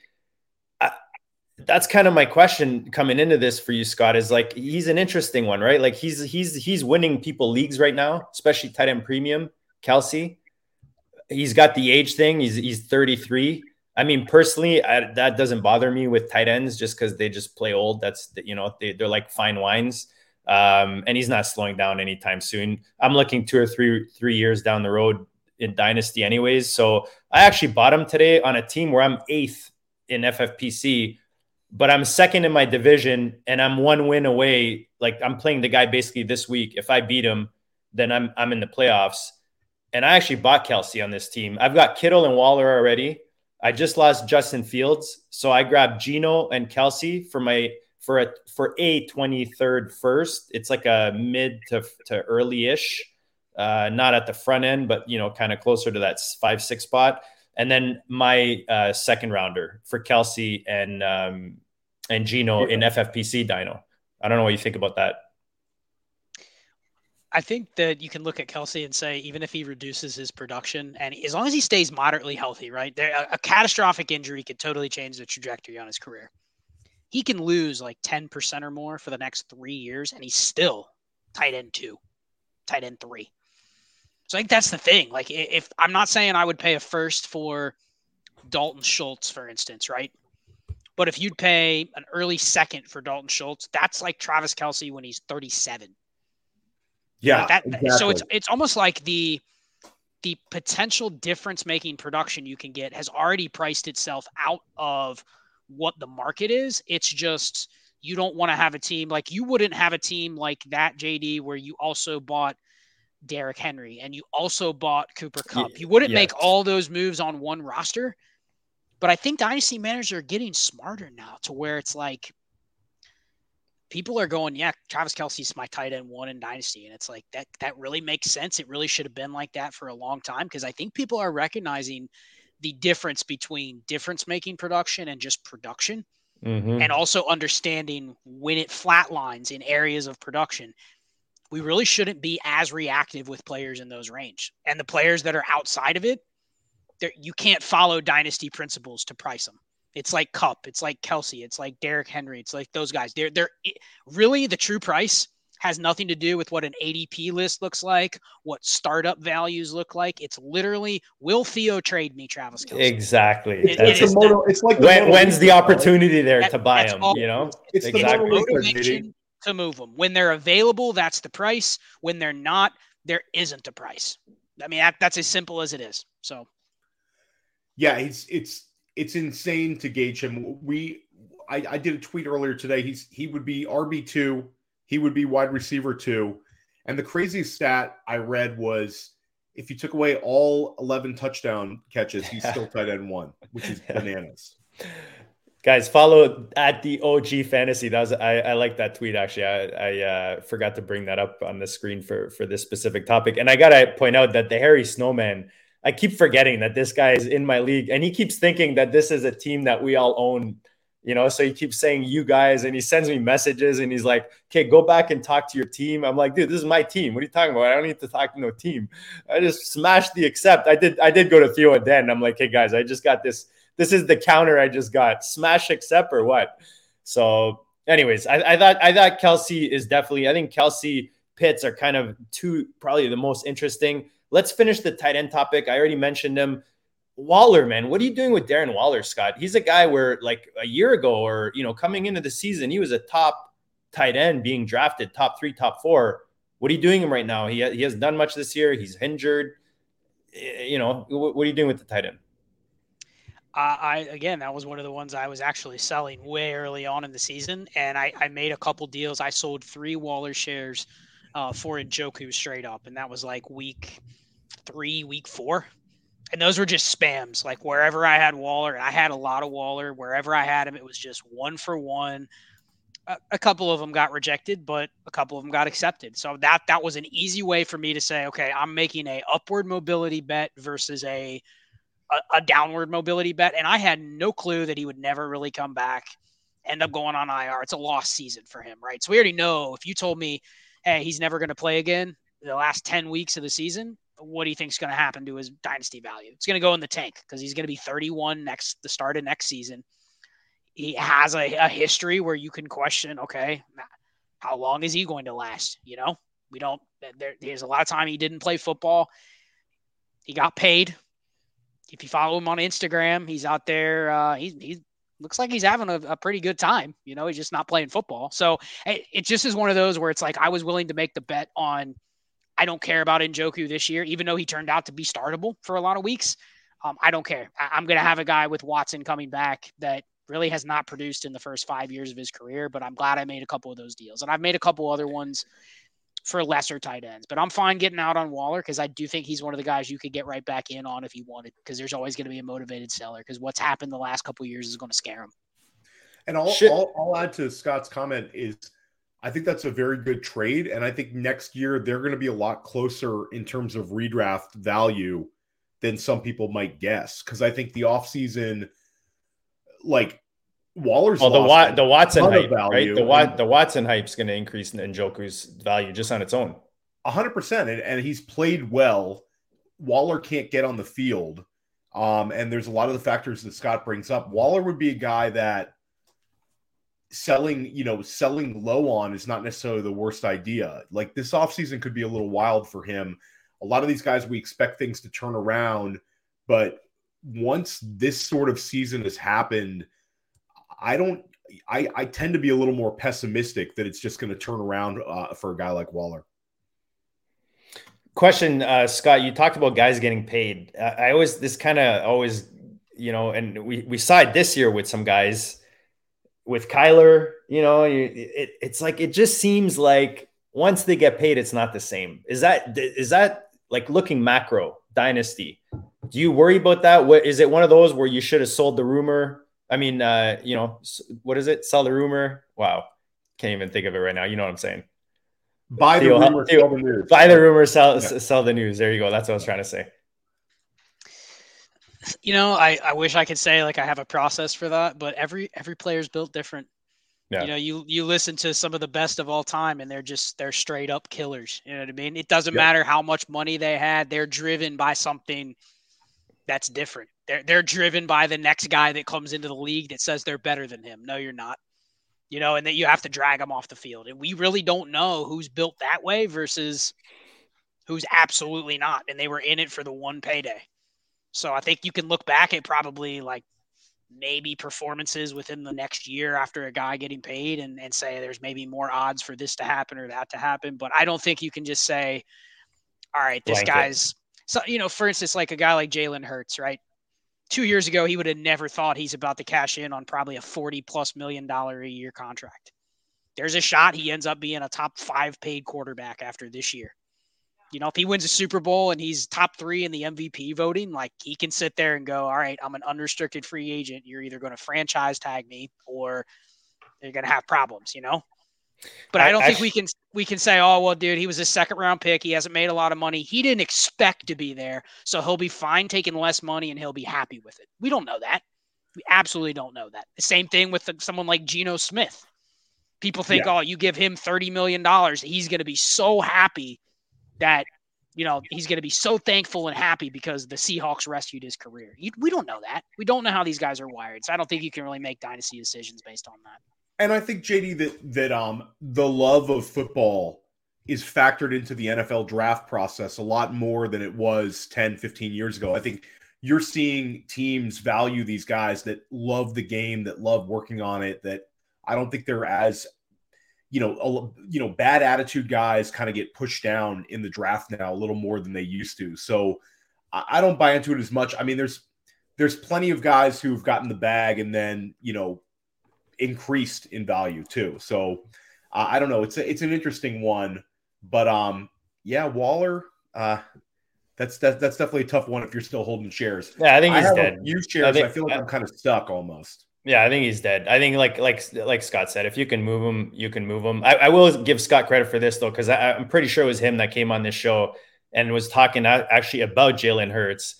That's kind of my question coming into this for you, Scott. Is like he's an interesting one, right? Like he's he's he's winning people leagues right now, especially tight end premium. Kelce, he's got the age thing. He's he's 33. I mean, personally, I, that doesn't bother me with tight ends just because they just play old. That's the, you know they, they're like fine wines. Um, and he's not slowing down anytime soon. I'm looking two or three three years down the road in dynasty, anyways. So I actually bought him today on a team where I'm eighth in FFPC but I'm second in my division and I'm one win away. Like I'm playing the guy basically this week. If I beat him, then I'm I'm in the playoffs. And I actually bought Kelce on this team. I've got Kittle and Waller already. I just lost Justin Fields, so I grabbed Geno and Kelce for my for a for a 23rd first. It's like a mid to to early ish, uh, not at the front end, but you know, kind of closer to that five six spot and then my uh, second rounder for Kelce and um, and Geno in FFPC Dino. I don't know what you think about that. I think that you can look at Kelce and say, even if he reduces his production, and as long as he stays moderately healthy, right? There, a, a catastrophic injury could totally change the trajectory on his career. He can lose like 10% or more for the next three years, and he's still tight end two, tight end three. So I think that's the thing. Like, if I'm not saying I would pay a first for Dalton Schultz, for instance, right? But if you'd pay an early second for Dalton Schultz, that's like Travis Kelce when he's 37. Yeah. Like that, exactly. So it's it's almost like the the potential difference making production you can get has already priced itself out of what the market is. It's just you don't want to have a team like you wouldn't have a team like that, JD, where you also bought Derrick Henry and you also bought Cooper Kupp. You wouldn't yes. make all those moves on one roster. But I think dynasty managers are getting smarter now to where it's like people are going, yeah, Travis Kelce's my tight end one in dynasty. And it's like that that really makes sense. It really should have been like that for a long time because I think people are recognizing the difference between difference making production and just production. Mm-hmm. And also understanding when it flatlines in areas of production we really shouldn't be as reactive with players in those range. And the players that are outside of it, you can't follow dynasty principles to price them. It's like Kupp, it's like Kelce, it's like Derrick Henry, it's like those guys. They're they're really the true price has nothing to do with what an ADP list looks like, what startup values look like. It's literally will Theo trade me, Travis Kelce? Exactly. It, it it's, motor, it's like when, when's the opportunity there that, to buy him? All, you know, it's exactly. the motivation to move them. When they're available, that's the price. When they're not, there isn't a price. I mean, that, that's as simple as it is. So, yeah, it's it's it's insane to gauge him. We, I, I did a tweet earlier today. He's he would be RB two, he would be wide receiver two, and the craziest stat I read was if you took away all eleven touchdown catches, he's still tight end one, which is bananas. Guys, follow at the OG Fantasy. That was I, I like that tweet actually. I, I uh, forgot to bring that up on the screen for for this specific topic. And I gotta point out that the Harry Snowman. I keep forgetting that this guy is in my league, and he keeps thinking that this is a team that we all own. You know, so he keeps saying you guys, and he sends me messages, and he's like, "Okay, go back and talk to your team." I'm like, "Dude, this is my team. What are you talking about? I don't need to talk to no team." I just smashed the accept. I did. I did go to Theo and Dan. I'm like, "Hey guys, I just got this." This is the counter I just got. Smash accept or what? So, anyways, I, I thought I thought Kelce is definitely. I think Kelce Pitts are kind of two probably the most interesting. Let's finish the tight end topic. I already mentioned him. Waller, man, what are you doing with Darren Waller, Scott? He's a guy where like a year ago or you know coming into the season, he was a top tight end being drafted, top three, top four. What are you doing him right now? He, he hasn't done much this year. He's injured. Eh, you know, what, what are you doing with the tight end? I again, that was one of the ones I was actually selling way early on in the season, and I, I made a couple deals. I sold three Waller shares uh, for Njoku straight up, and that was like week three, week four, and those were just spams. Like wherever I had Waller, and I had a lot of Waller. Wherever I had him, it was just one for one. A, a couple of them got rejected, but a couple of them got accepted. So that that was an easy way for me to say, okay, I'm making a upward mobility bet versus a a, a, downward mobility bet, and I had no clue that he would never really come back, end up going on IR. It's a lost season for him, right? So we already know if you told me, hey, he's never going to play again the last 10 weeks of the season, what do you think is going to happen to his dynasty value? It's going to go in the tank because he's going to be 31 next the start of next season. he has a, a history where you can question, okay, how long is he going to last? You know, we don't. There, there's a lot of time he didn't play football. He got paid. If you follow him on Instagram, he's out there. Uh, he looks like he's having a, a, pretty good time. You know, he's just not playing football. So it, it just is one of those where it's like I was willing to make the bet on. I don't care about Njoku this year, even though he turned out to be startable for a lot of weeks. Um, I don't care. I, am going to have a guy with Watson coming back that really has not produced in the first five years of his career, but I'm glad I made a couple of those deals. And I've made a couple other ones for lesser tight ends. But I'm fine getting out on Waller because I do think he's one of the guys you could get right back in on if you wanted, because there's always going to be a motivated seller. Because what's happened the last couple years is going to scare him. And I'll, I'll, I'll add to Scott's comment is I think that's a very good trade. And I think next year they're going to be a lot closer in terms of redraft value than some people might guess. Because I think the offseason, like Waller's well, the Wat, the Watson hype, right? The Wat, the Watson hype's going to increase in Njoku's value just on its own. hundred percent, and he's played well. Waller can't get on the field, um, and there's a lot of the factors that Scott brings up. Waller would be a guy that selling, you know, selling low on is not necessarily the worst idea. Like this offseason could be a little wild for him. A lot of these guys, we expect things to turn around, but once this sort of season has happened I don't. I, I tend to be a little more pessimistic that it's just going to turn around uh, for a guy like Waller. Question, uh, Scott. You talked about guys getting paid. Uh, I always this kind of always, you know, and we we it this year with some guys, with Kyler. You know, it, it's like it just seems like once they get paid, it's not the same. Is that is that like looking macro dynasty? Do you worry about that? What is it? One of those where you should have sold the rumor I mean, uh, you know, what is it? Sell the rumor. Wow, can't even think of it right now. You know what I'm saying? Buy the rumor, sell the news. Buy the rumor, sell yeah. sell the news. There you go. That's what I was trying to say. You know, I, I wish I could say like I have a process for that, but every every player's built different. Yeah. You know, you you listen to some of the best of all time, and they're just they're straight up killers. You know what I mean? It doesn't matter how much money they had; they're driven by something that's different. They're they're driven by the next guy that comes into the league that says they're better than him. No, you're not. You know, and that you have to drag them off the field. And we really don't know who's built that way versus who's absolutely not. And they were in it for the one payday. So I think you can look back at probably like maybe performances within the next year after a guy getting paid and, and say there's maybe more odds for this to happen or that to happen. But I don't think you can just say, all right, this Blanket. guy's so you know, for instance, like a guy like Jalen Hurts, right? Two years ago, he would have never thought he's about to cash in on probably a forty plus million dollar a year contract. There's a shot he ends up being a top five paid quarterback after this year. You know, if he wins a Super Bowl and he's top three in the MVP voting, like he can sit there and go, All right, I'm an unrestricted free agent. You're either going to franchise tag me or you're going to have problems, you know? But I, I don't I, think we can we can say, oh well, dude, he was a second round pick. He hasn't made a lot of money. He didn't expect to be there, so he'll be fine taking less money and he'll be happy with it. We don't know that. We absolutely don't know that. The same thing with the, someone like Geno Smith. People think, yeah. oh, you give him thirty million dollars, he's going to be so happy that you know he's going to be so thankful and happy because the Seahawks rescued his career. You, we don't know that. We don't know how these guys are wired, so I don't think you can really make dynasty decisions based on that. And I think JD that that um the love of football is factored into the NFL draft process a lot more than it was 10, 15 years ago. I think you're seeing teams value these guys that love the game, that love working on it, that I don't think they're as you know, a, you know, bad attitude guys kind of get pushed down in the draft now a little more than they used to. So I, I don't buy into it as much. I mean, there's there's plenty of guys who've gotten the bag and then, you know, increased in value too. So uh, I don't know. It's a, it's an interesting one, but um, yeah, Waller. Uh, that's that, that's definitely a tough one if you're still holding shares. Yeah, I think he's I dead. You shares. I, think, I feel like I, I'm kind of stuck almost. Yeah, I think he's dead. I think like like like Scott said, if you can move him, you can move him. I, I will give Scott credit for this though, because I'm pretty sure it was him that came on this show and was talking actually about Jalen Hurts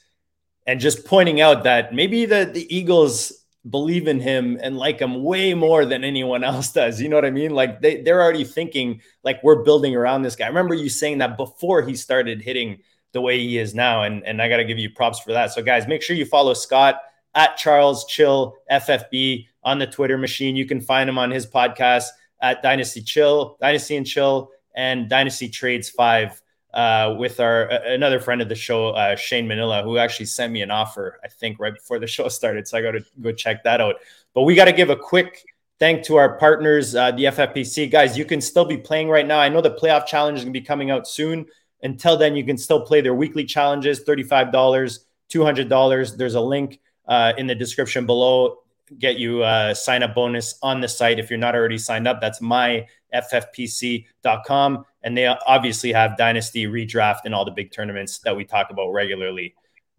and just pointing out that maybe the the Eagles believe in him and like him way more than anyone else does. You know what I mean? Like they, they're already thinking like we're building around this guy. I remember you saying that before he started hitting the way he is now. And, and I got to give you props for that. So guys, make sure you follow Scott at Charles Chill FFB on the Twitter machine. You can find him on his podcast at Dynasty Chill, Dynasty and Chill, and Dynasty Trades Five. Uh, with our another friend of the show, uh, Shane Manila, who actually sent me an offer, I think, right before the show started. So I got to go check that out. But we got to give a quick thank to our partners, uh, the FFPC guys. You can still be playing right now. I know the playoff challenge is going to be coming out soon. Until then, you can still play their weekly challenges, thirty-five dollars, two hundred dollars. There's a link uh, in the description below. Get you a sign up bonus on the site if you're not already signed up. That's myffpc.com. And they obviously have Dynasty redraft and all the big tournaments that we talk about regularly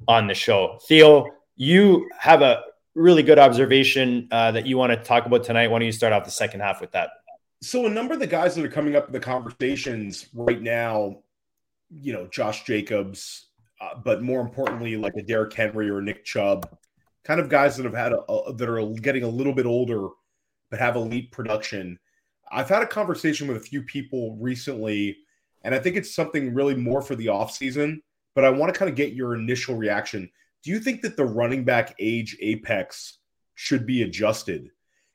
on the show. Theo, you have a really good observation uh, that you want to talk about tonight. Why don't you start off the second half with that? So, a number of the guys that are coming up in the conversations right now, you know, Josh Jacobs, uh, but more importantly, like a Derrick Henry or Nick Chubb, kind of guys that have had a, a, that are getting a little bit older but have elite production. I've had a conversation with a few people recently, and I think it's something really more for the offseason, but I want to kind of get your initial reaction. Do you think that the running back age apex should be adjusted?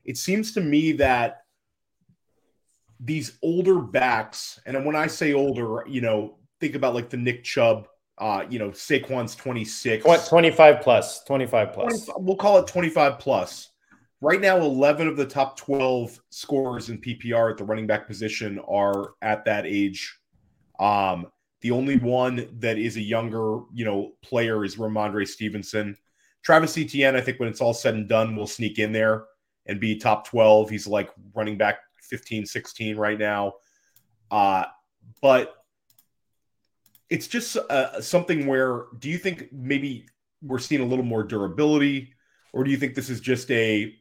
It seems to me that these older backs, and when I say older, you know, think about like the Nick Chubb, uh, you know, Saquon's 26. 25 plus, 25 plus. 20, we'll call it 25 plus. Right now, 11 of the top 12 scorers in PPR at the running back position are at that age. Um, the only one that is a younger, you know, player is Rhamondre Stevenson. Travis Etienne, I think when it's all said and done, will sneak in there and be top 12. He's like running back 15, 16 right now. Uh, but it's just uh, something where do you think maybe we're seeing a little more durability? Or do you think this is just a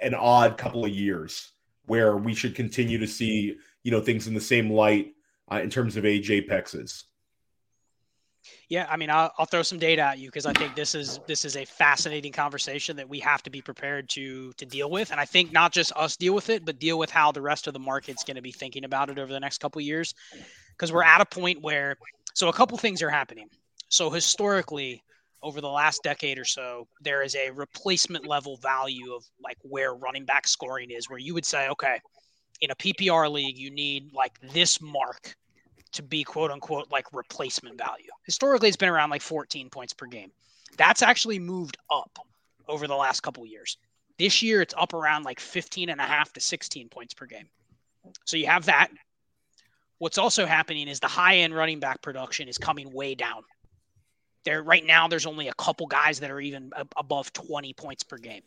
an odd couple of years where we should continue to see you know things in the same light uh, in terms of age yeah, I mean, I'll, I'll throw some data at you because I think this is this is a fascinating conversation that we have to be prepared to to deal with, and I think not just us deal with it, but deal with how the rest of the market's going to be thinking about it over the next couple of years, because we're at a point where so a couple things are happening. So historically, over the last decade or so, there is a replacement level value of like where running back scoring is, where you would say, okay, in a PPR league, you need like this mark to be quote unquote like replacement value. Historically, it's been around like 14 points per game. That's actually moved up over the last couple years. This year, it's up around like 15 and a half to 16 points per game. So you have that. What's also happening is the high end running back production is coming way down there right now there's only a couple guys that are even above 20 points per game.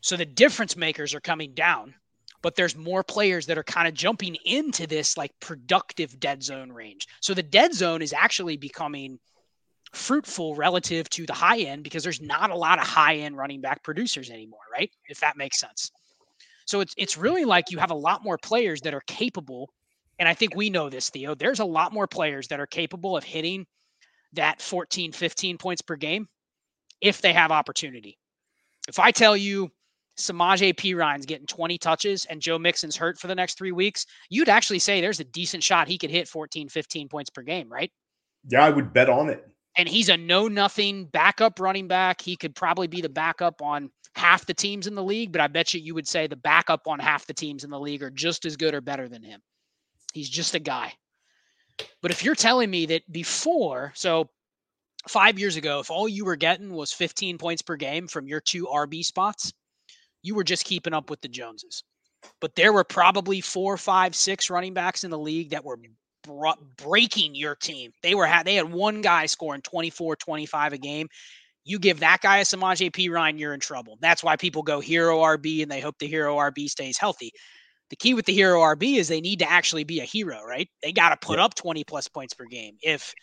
So the difference makers are coming down, but there's more players that are kind of jumping into this like productive dead zone range. So the dead zone is actually becoming fruitful relative to the high end because there's not a lot of high end running back producers anymore, right? If that makes sense. So it's it's really like you have a lot more players that are capable and I think we know this Theo. There's a lot more players that are capable of hitting that 14, 15 points per game if they have opportunity. If I tell you Samaje Perine's getting 20 touches and Joe Mixon's hurt for the next three weeks, you'd actually say there's a decent shot he could hit 14, 15 points per game, right? Yeah, I would bet on it. And he's a no nothing backup running back. He could probably be the backup on half the teams in the league, but I bet you you would say the backup on half the teams in the league are just as good or better than him. He's just a guy. But if you're telling me that before, so five years ago, if all you were getting was 15 points per game from your two RB spots, you were just keeping up with the Joneses. But there were probably four, five, six running backs in the league that were breaking your team. They were they had one guy scoring 24, 25 a game. You give that guy a Samaj P. Ryan, you're in trouble. That's why people go hero RB and they hope the hero RB stays healthy. The key with the hero RB is they need to actually be a hero, right? They got to put up 20 plus points per game. If,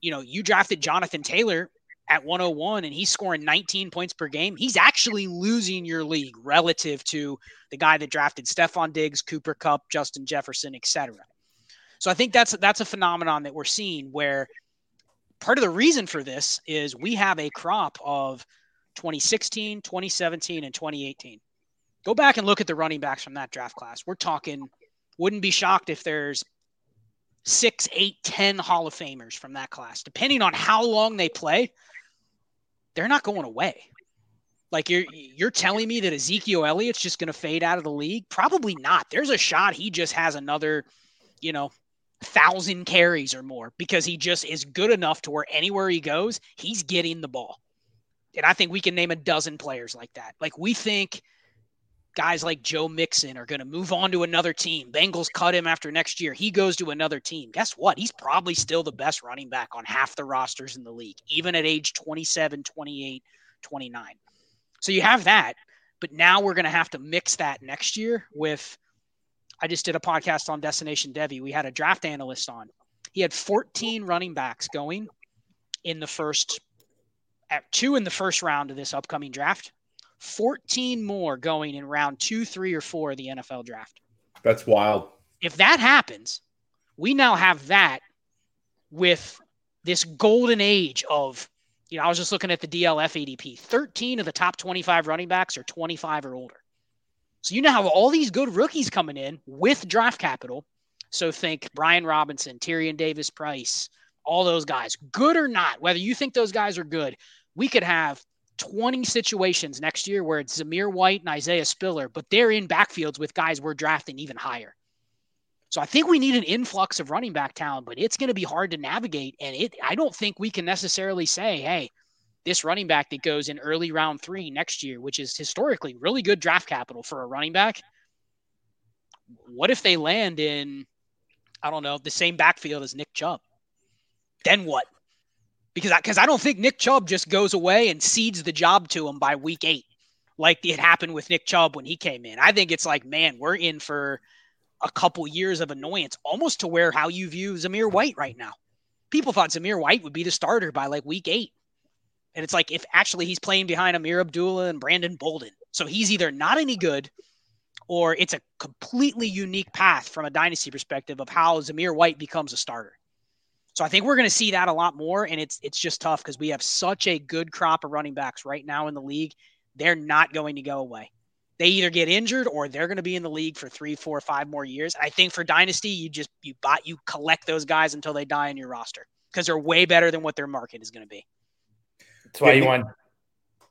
you know, you drafted Jonathan Taylor at 101 and he's scoring 19 points per game, he's actually losing your league relative to the guy that drafted Stefon Diggs, Cooper Kupp, Justin Jefferson, etc. So I think that's that's a phenomenon that we're seeing where part of the reason for this is we have a crop of 2016, 2017, and 2018 Go back and look at the running backs from that draft class. We're talking, wouldn't be shocked if there's six, eight, ten Hall of Famers from that class. Depending on how long they play, they're not going away. Like you're you're telling me that Ezekiel Elliott's just going to fade out of the league? Probably not. There's a shot he just has another, you know, thousand carries or more because he just is good enough to where anywhere he goes, he's getting the ball. And I think we can name a dozen players like that. Like we think guys like Joe Mixon are going to move on to another team. Bengals cut him after next year. He goes to another team. Guess what? He's probably still the best running back on half the rosters in the league, even at age 27, 28, 29. So you have that. But now we're going to have to mix that next year with. I just did a podcast on Destination Devy. We had a draft analyst on. He had 14 running backs going in the first, at two in the first round of this upcoming draft 14 more going in round two, three, or four of the NFL draft. That's wild. If that happens, we now have that with this golden age of, you know, I was just looking at the DLF ADP. 13 of the top 25 running backs are 25 or older. So you now have all these good rookies coming in with draft capital. So think Brian Robinson, Tyrion Davis Price, all those guys, good or not, whether you think those guys are good, we could have 20 situations next year where it's Zamir White and Isaiah Spiller, but they're in backfields with guys we're drafting even higher. So I think we need an influx of running back talent, but it's going to be hard to navigate. And it, I don't think we can necessarily say, hey, this running back that goes in early round three next year, which is historically really good draft capital for a running back. What if they land in, I don't know, the same backfield as Nick Chubb? Then what? Because I, because I don't think Nick Chubb just goes away and cedes the job to him by week eight, like it happened with Nick Chubb when he came in. I think it's like, man, we're in for a couple years of annoyance, almost to where how you view Zamir White right now. People thought Zamir White would be the starter by like week eight. And it's like if actually he's playing behind Ameer Abdullah and Brandon Bolden. So he's either not any good or it's a completely unique path from a dynasty perspective of how Zamir White becomes a starter. So I think we're going to see that a lot more, and it's it's just tough because we have such a good crop of running backs right now in the league. They're not going to go away. They either get injured or they're going to be in the league for three, four, five more years. I think for dynasty, you just you buy you collect those guys until they die in your roster because they're way better than what their market is going to be. That's why you want.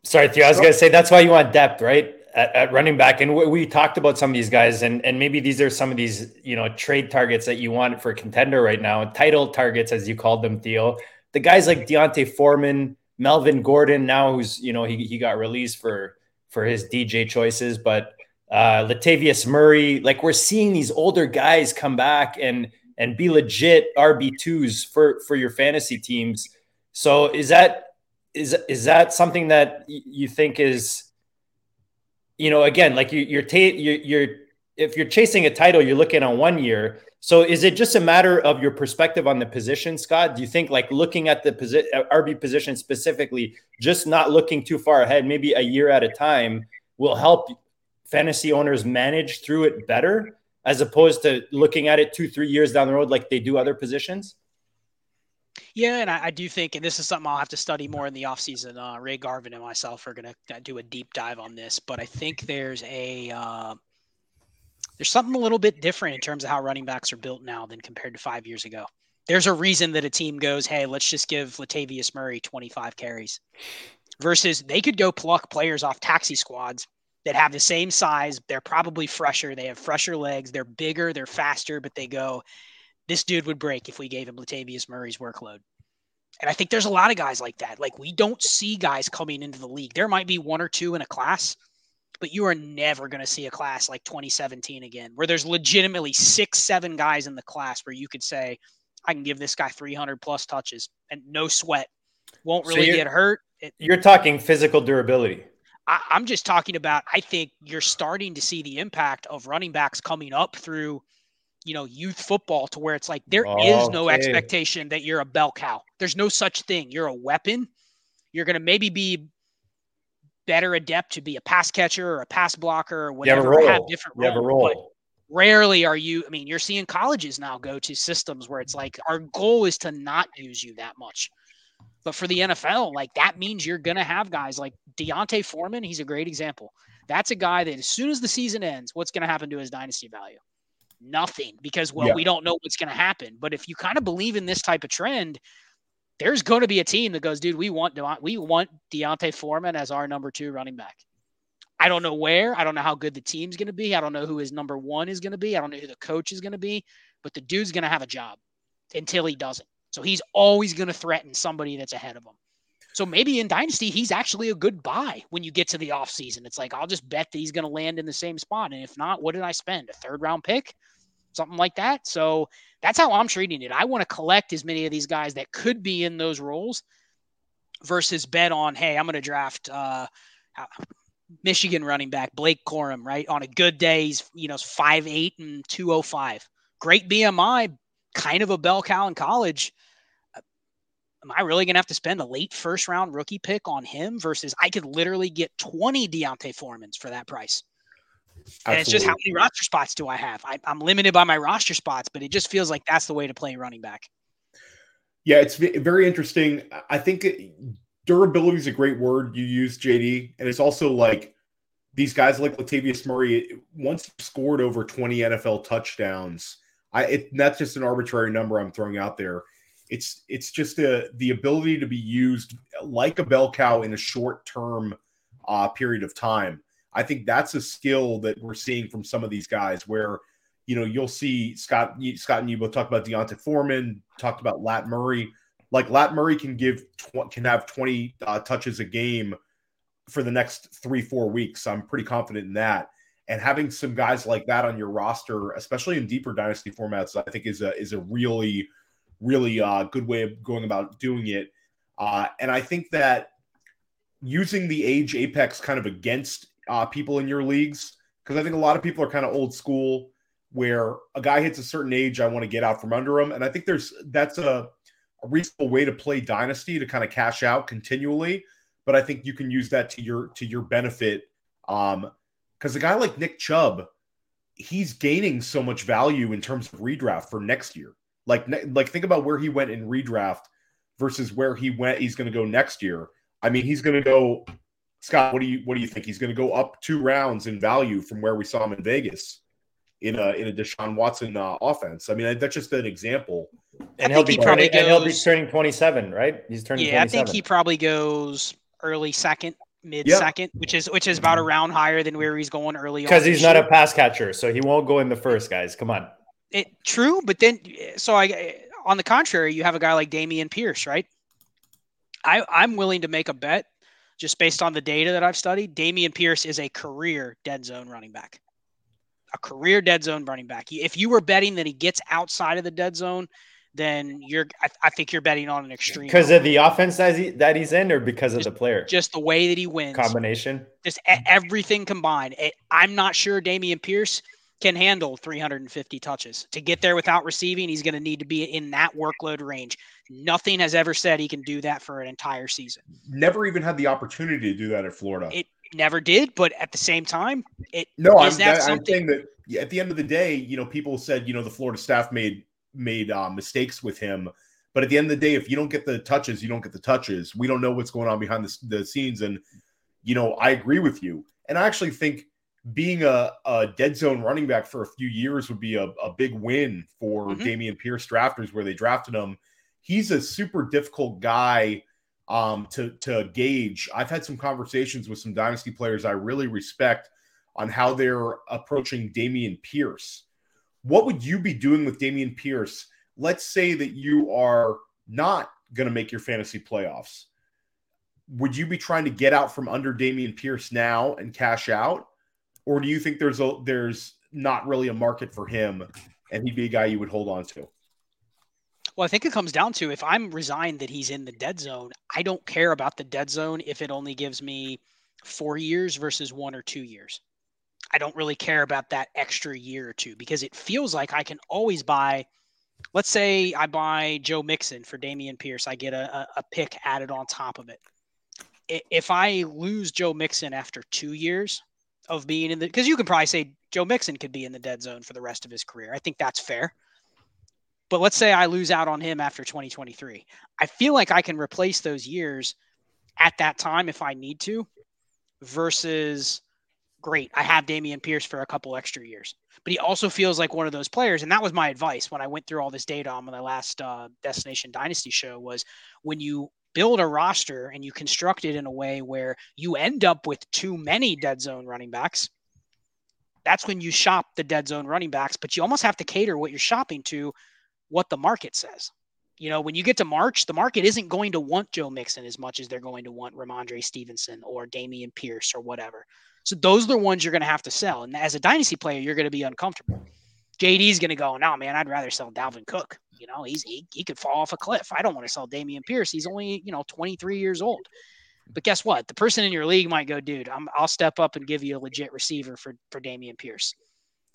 Sorry, Theo. I was going to say that's why you want depth, right? At, at, running back. And we, we talked about some of these guys, and and maybe these are some of these you know trade targets that you want for a contender right now, title targets as you called them, Theo. The guys like D'Onta Foreman, Melvin Gordon, now who's you know he he got released for for his DJ choices, but uh, Latavius Murray, like we're seeing these older guys come back and and be legit RB twos for for your fantasy teams. So is that is is that something that you think is you know, again, like you, you're, ta- you're, you're, if you're chasing a title, you're looking on one year. So is it just a matter of your perspective on the position, Scott? Do you think like looking at the position, uh, RB position specifically, just not looking too far ahead, maybe a year at a time, will help fantasy owners manage through it better as opposed to looking at it two, three years down the road like they do other positions? Yeah, and I, I, do think, and this is something I'll have to study more in the offseason. Uh, Ray Garvin and myself are going to do a deep dive on this, but I think there's a uh, there's something a little bit different in terms of how running backs are built now than compared to five years ago. There's a reason that a team goes, "Hey, let's just give Latavius Murray 25 carries," versus they could go pluck players off taxi squads that have the same size. They're probably fresher. They have fresher legs. They're bigger. They're faster, but they go, this dude would break if we gave him Latavius Murray's workload. And I think there's a lot of guys like that. Like we don't see guys coming into the league. There might be one or two in a class, but you are never going to see a class like 2017 again, where there's legitimately six, seven guys in the class where you could say, I can give this guy 300 plus touches and no sweat. Won't really so get hurt. It, you're talking physical durability. I, I'm just talking about, I think you're starting to see the impact of running backs coming up through – you know youth football to where it's like there oh, okay. is no expectation that you're a bell cow. There's no such thing. You're a weapon. You're going to maybe be better adept to be a pass catcher or a pass blocker or whatever. You have, have different you roles. Have role. rarely are you. I mean, you're seeing colleges now go to systems where it's like our goal is to not use you that much. But for the NFL, like that means you're going to have guys like D'Onta Foreman. He's a great example. That's a guy that as soon as the season ends, what's going to happen to his dynasty value? Nothing because well yeah. we don't know what's going to happen but if you kind of believe in this type of trend there's going to be a team that goes, dude, we want De- we want D'Onta Foreman as our number two running back. I don't know where. I don't know how good the team's going to be. I don't know who his number one is going to be. I don't know who the coach is going to be. But the dude's going to have a job until he doesn't. So he's always going to threaten somebody that's ahead of him. So maybe in Dynasty, he's actually a good buy when you get to the offseason. It's like, I'll just bet that he's going to land in the same spot. And if not, what did I spend? A third round pick? Something like that. So that's how I'm treating it. I want to collect as many of these guys that could be in those roles versus bet on, hey, I'm going to draft uh, Michigan running back Blake Corum, right? On a good day, he's, you know, five eight and 205. Great BMI, kind of a bell cow in college am I really going to have to spend a late first round rookie pick on him versus I could literally get 20 D'Onta Foremans for that price? Absolutely. And it's just how many roster spots do I have? I, am limited by my roster spots, but it just feels like that's the way to play running back. Yeah, it's very interesting. I think durability is a great word you use, JD, and it's also like these guys like Latavius Murray. Once scored over 20 NFL touchdowns, I it, that's just an arbitrary number I'm throwing out there it's it's just a, the ability to be used like a bell cow in a short term uh, period of time. I think that's a skill that we're seeing from some of these guys where you know you'll see Scott Scott and you both talk about D'Onta Foreman, talked about Lat Murray. Like Lat Murray can give tw- can have 20 uh, touches a game for the next three four weeks. I'm pretty confident in that. And having some guys like that on your roster, especially in deeper dynasty formats, I think is a is a really really uh, good way of going about doing it. Uh, and I think that using the age apex kind of against uh, people in your leagues, because I think a lot of people are kind of old school where a guy hits a certain age, I want to get out from under him. And I think there's that's a, a reasonable way to play dynasty to kind of cash out continually. But I think you can use that to your to your benefit. Um, because a guy like Nick Chubb, he's gaining so much value in terms of redraft for next year. Like, like think about where he went in redraft versus where he went. He's going to go next year. I mean, he's going to go. Scott, what do you what do you think? He's going to go up two rounds in value from where we saw him in Vegas in a in a Deshaun Watson uh, offense. I mean, that's just an example. And he'll be he probably goes, and he'll be turning twenty seven, right? He's turning. Yeah, 27. I think he probably goes early second, mid yep. second, which is which is about a round higher than where he's going early. Because he's not a pass catcher, so he won't go in the first. Guys, come on. It true, but then so I on the contrary, you have a guy like Dameon Pierce, right? I I'm willing to make a bet just based on the data that I've studied. Dameon Pierce is a career dead zone running back. A career dead zone running back. If you were betting that he gets outside of the dead zone, then you're I, I think you're betting on an extreme because of the offense that, he, that he's in or because just, of the player just the way that he wins combination just everything combined eh, i'm not sure Dameon Pierce can handle 350 touches. To get there without receiving, he's going to need to be in that workload range. Nothing has ever said he can do that for an entire season. Never even had the opportunity to do that at Florida. It never did, but at the same time, it no. I'm, that, I'm saying that at the end of the day, you know, people said you know the Florida staff made made uh, mistakes with him. But at the end of the day, if you don't get the touches, you don't get the touches. We don't know what's going on behind the, the scenes. And, you know, I agree with you. And I actually think being a, a dead zone running back for a few years would be a, a big win for mm-hmm. Dameon Pierce drafters where they drafted him. He's a super difficult guy um, to, to gauge. I've had some conversations with some dynasty players I really respect on how they're approaching Dameon Pierce. What would you be doing with Dameon Pierce? Let's say that you are not going to make your fantasy playoffs. Would you be trying to get out from under Dameon Pierce now and cash out? Or do you think there's a there's not really a market for him and he'd be a guy you would hold on to? Well, I think it comes down to if I'm resigned that he's in the dead zone, I don't care about the dead zone if it only gives me four years versus one or two years. I don't really care about that extra year or two because it feels like I can always buy. Let's say I buy Joe Mixon for Dameon Pierce, I get a, a pick added on top of it. If I lose Joe Mixon after two years, of being in the because you can probably say Joe Mixon could be in the dead zone for the rest of his career. I think that's fair. But let's say I lose out on him after 2023. I feel like I can replace those years at that time if I need to versus great. I have Dameon Pierce for a couple extra years. But he also feels like one of those players, and that was my advice when I went through all this data on my last uh, Destination Dynasty show was when you build a roster and you construct it in a way where you end up with too many dead zone running backs, that's when you shop the dead zone running backs, but you almost have to cater what you're shopping to what the market says. You know, when you get to March, the market isn't going to want Joe Mixon as much as they're going to want Rhamondre Stevenson or Dameon Pierce or whatever. So those are the ones you're going to have to sell. And as a dynasty player, you're going to be uncomfortable. JD's going to go, no, man, I'd rather sell Dalvin Cook. You know, he's he, he could fall off a cliff. I don't want to sell Dameon Pierce. He's only, you know, 23 years old. But guess what? The person in your league might go, dude, I'm, I'll step up and give you a legit receiver for, for Dameon Pierce.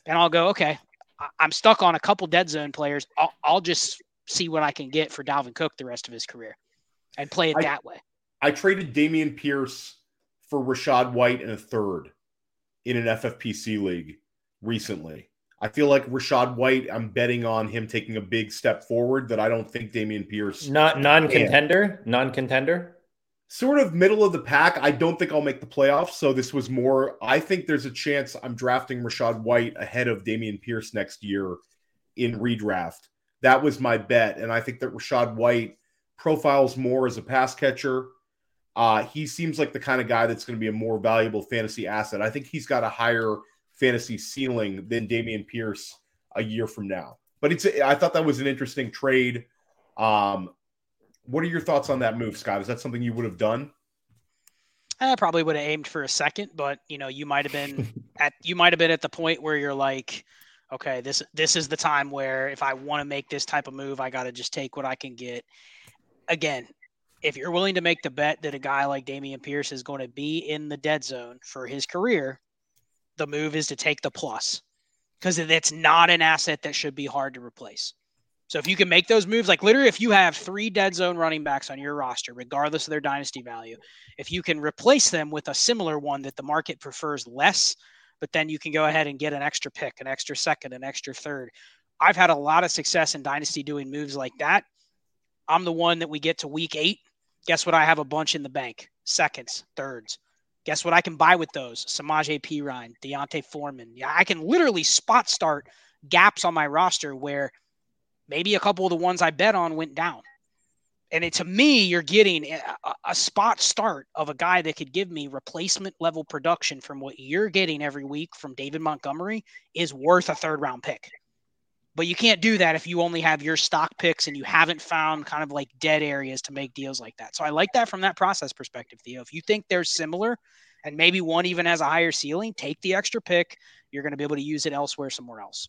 And I'll go, okay, I'm stuck on a couple dead zone players. I'll, I'll just see what I can get for Dalvin Cook the rest of his career and play it I, that way. I traded Dameon Pierce for Rachaad White in a third in an FFPC league recently. I feel like Rachaad White, I'm betting on him taking a big step forward that I don't think Dameon Pierce. Not non contender, non contender. Sort of middle of the pack. I don't think I'll make the playoffs. So this was more, I think there's a chance I'm drafting Rachaad White ahead of Dameon Pierce next year in redraft. That was my bet. And I think that Rachaad White profiles more as a pass catcher. Uh, he seems like the kind of guy that's going to be a more valuable fantasy asset. I think he's got a higher fantasy ceiling than Dameon Pierce a year from now. But it's I thought that was an interesting trade. Um, what are your thoughts on that move, Scott? Is that something you would have done? I probably would have aimed for a second, but you know, you might have been at you might have been at the point where you're like, okay, this this is the time where if I want to make this type of move, I got to just take what I can get. Again, if you're willing to make the bet that a guy like Dameon Pierce is going to be in the dead zone for his career, the move is to take the plus because it's not an asset that should be hard to replace. So if you can make those moves, like literally, if you have three dead zone running backs on your roster, regardless of their dynasty value, if you can replace them with a similar one that the market prefers less, but then you can go ahead and get an extra pick, an extra second, an extra third. I've had a lot of success in dynasty doing moves like that. I'm the one that we get to week eight Guess what? I have a bunch in the bank. Seconds, thirds. Guess what? I can buy with those. Samaje Perine, D'Onta Foreman. Yeah, I can literally spot start gaps on my roster where maybe a couple of the ones I bet on went down. And it, to me, you're getting a, a, spot start of a guy that could give me replacement level production from what you're getting every week from David Montgomery is worth a third round pick. But you can't do that if you only have your stock picks and you haven't found kind of like dead areas to make deals like that. So I like that from that process perspective, Theo. If you think they're similar and maybe one even has a higher ceiling, take the extra pick. You're going to be able to use it elsewhere, somewhere else.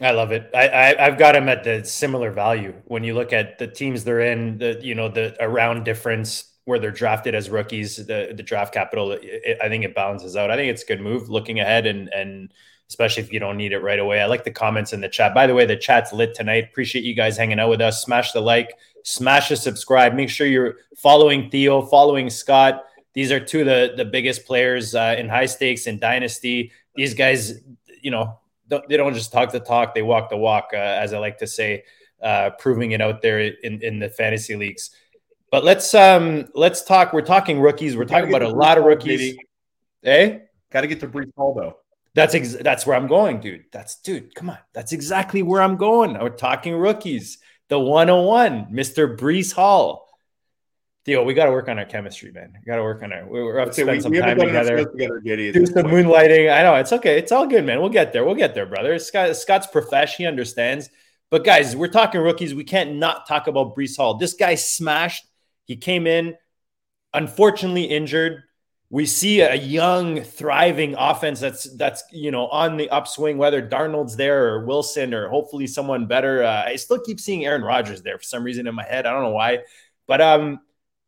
I love it. I, I have got them at the similar value when you look at the teams they're in. The you know the around difference where they're drafted as rookies, the the draft capital. It, I think it balances out. I think it's a good move looking ahead and and especially if you don't need it right away. I like the comments in the chat. By the way, the chat's lit tonight. Appreciate you guys hanging out with us. Smash the like, smash the subscribe. Make sure you're following Theo, following Scott. These are two of the, the biggest players uh, in high stakes and dynasty. These guys, you know, don't, they don't just talk the talk, they walk the walk, uh, as I like to say, uh, proving it out there in, in the fantasy leagues. But let's um let's talk. We're talking rookies. We're talking about a lot of rookies. Hey, eh? got to get to Breece Hall though. That's ex- that's where I'm going, dude. That's dude. Come on, that's exactly where I'm going. We're talking rookies. The 101, Mr. Breece Hall. Theo, we got to work on our chemistry, man. We got to work on our. We, we have to spend we, some we time together. together do some point. moonlighting. I know it's okay. It's all good, man. We'll get there. We'll get there, brother. Scott, Scott's profesh. He understands. But guys, we're talking rookies. We can't not talk about Breece Hall. This guy smashed. He came in, unfortunately injured we see a young, thriving offense that's that's you know on the upswing. Whether Darnold's there or Wilson or hopefully someone better, uh, I still keep seeing Aaron Rodgers there for some reason in my head. I don't know why, but um,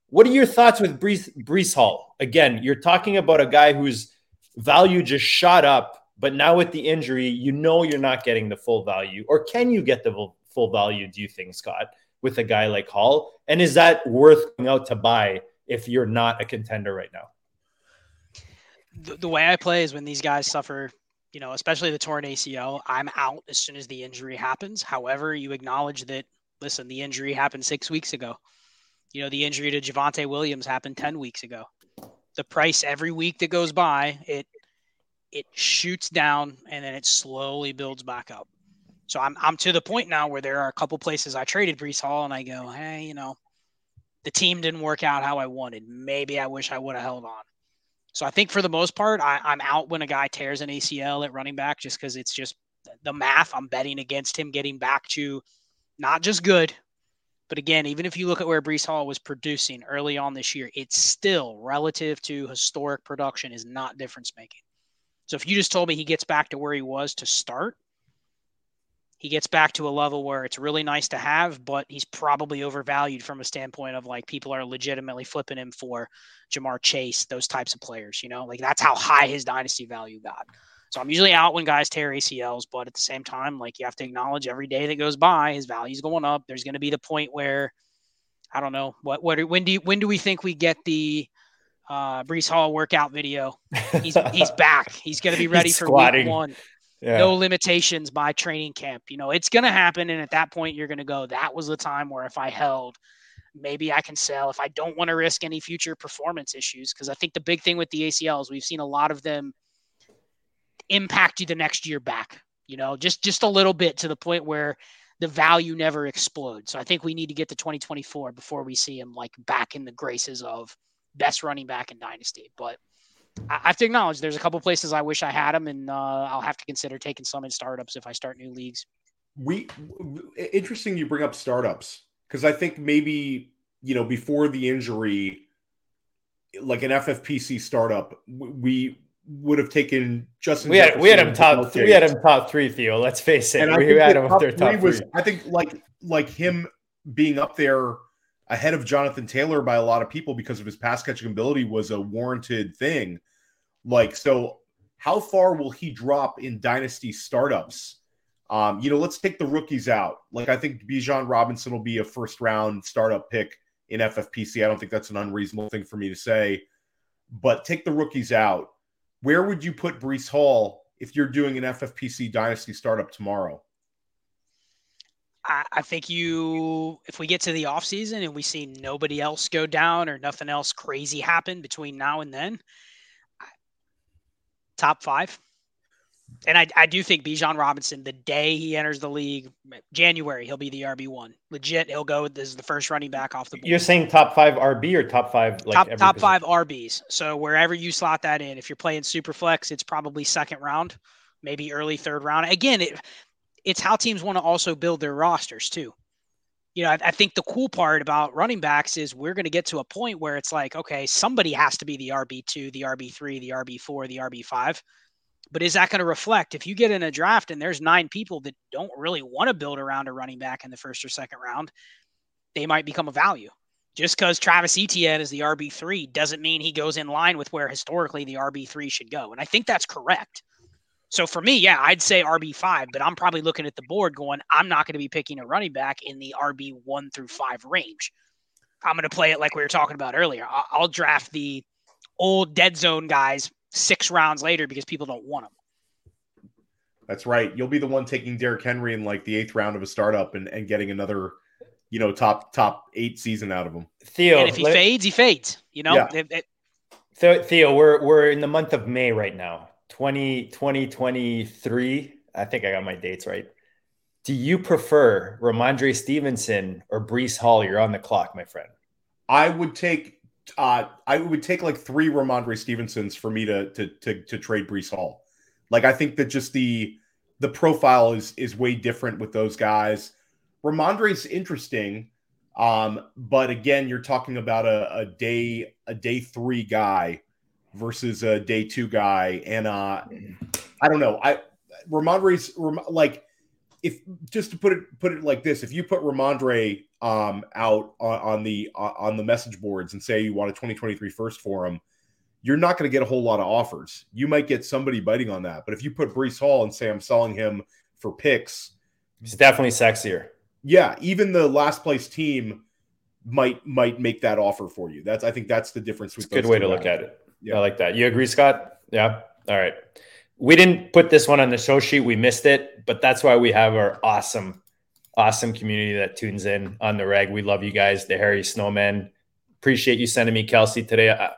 what are your thoughts with Brees, Breece Hall? Again, you're talking about a guy whose value just shot up, but now with the injury, you know you're not getting the full value, or can you get the full value? Do you think, Scott, with a guy like Hall? And is that worth going out to buy if you're not a contender right now? The, the way I play is when these guys suffer, you know, especially the torn ACL, I'm out as soon as the injury happens. However, you acknowledge that, listen, the injury happened six weeks ago. You know, the injury to Javonte Williams happened 10 weeks ago. The price every week that goes by, it it shoots down and then it slowly builds back up. So I'm I'm to the point now where there are a couple places I traded Breece Hall and I go, hey, you know, the team didn't work out how I wanted. Maybe I wish I would have held on. So I think for the most part, I, I'm out when a guy tears an ACL at running back just because it's just the math. I'm betting against him getting back to not just good, but again, even if you look at where Breece Hall was producing early on this year, it's still relative to historic production is not difference making. So if you just told me he gets back to where he was to start, he gets back to a level where it's really nice to have, but he's probably overvalued from a standpoint of like people are legitimately flipping him for Ja'Marr Chase, those types of players, you know, like that's how high his dynasty value got. So I'm usually out when guys tear ACLs, but at the same time, like you have to acknowledge every day that goes by, his value's going up. There's going to be the point where I don't know what what when do you, when do we think we get the uh, Breece Hall workout video? He's he's back. He's going to be ready for squatting. week one yeah. no limitations by training camp. You know, it's going to happen. And at that point, you're going to go, that was the time where if I held, maybe I can sell if I don't want to risk any future performance issues. Because I think the big thing with the ACLs, we've seen a lot of them impact you the next year back, you know, just, just a little bit to the point where the value never explodes. So I think we need to get to 2024 before we see him like back in the graces of best running back in dynasty. But I have to acknowledge there's a couple places I wish I had him, and uh, I'll have to consider taking some in startups if I start new leagues. We interesting you bring up startups because I think maybe you know before the injury, like an FFPC startup, we would have taken Justin. We had we had him top three. We had him top three. Theo, let's face it. And we had him top, top was, I think like like him being up there ahead of Jonathan Taylor by a lot of people because of his pass catching ability was a warranted thing. Like, so how far will he drop in dynasty startups? Um, you know, let's take the rookies out. Like, I think Bijan Robinson will be a first round startup pick in FFPC. I don't think that's an unreasonable thing for me to say. But take the rookies out. Where would you put Breece Hall if you're doing an FFPC dynasty startup tomorrow? I, I think you, if we get to the off season and we see nobody else go down or nothing else crazy happen between now and then, top five. And I, I do think Bijan Robinson, the day he enters the league, January, he'll be the RB one. Legit, he'll go. This is the first running back off the board. You're saying top five RB or top five like top top five RBs. So wherever you slot that in, if you're playing super flex, it's probably second round, maybe early third round. Again, it it's how teams want to also build their rosters too. You know, I, I think the cool part about running backs is we're going to get to a point where it's like, okay, somebody has to be the RB2, the RB3, the RB4, the RB5. But is that going to reflect if you get in a draft and there's nine people that don't really want to build around a running back in the first or second round, they might become a value. Just because Travis Etienne is the RB3 doesn't mean he goes in line with where historically the RB3 should go. And I think that's correct. So for me, yeah, I'd say RB5, but I'm probably looking at the board going, I'm not going to be picking a running back in the RB1 through 5 range. I'm going to play it like we were talking about earlier. I'll draft the old dead zone guys six rounds later because people don't want them. That's right. You'll be the one taking Derrick Henry in like the eighth round of a startup and, and getting another, you know, top top eight season out of him. Theo, and if he let, fades, he fades. You know, yeah. it, it, Theo, we're we're in the month of May right now. 20, 2023. I think I got my dates right. Do you prefer Rhamondre Stevenson or Breece Hall? You're on the clock, my friend. I would take uh I would take like three Rhamondre Stevensons for me to to to, to trade Breece Hall. Like I think that just the the profile is is way different with those guys. Rhamondre's interesting, um, but again, you're talking about a, a day a day three guy versus a day two guy. And uh, I don't know. I Rhamondre's like if just to put it put it like this, if you put Rhamondre um, out on, on the uh, on the message boards and say you want a 2023 first for him, you're not going to get a whole lot of offers. You might get somebody biting on that. But if you put Breece Hall and say I'm selling him for picks, he's definitely sexier. Yeah, even the last place team might might make that offer for you. That's I think that's the difference. With good way to look at it. Yeah, I like that. You agree, Scott? Yeah. All right. We didn't put this one on the show sheet. We missed it, but that's why we have our awesome, awesome community that tunes in on the reg. We love you guys, the Harry Snowman. Appreciate you sending me Kelce today. Uh,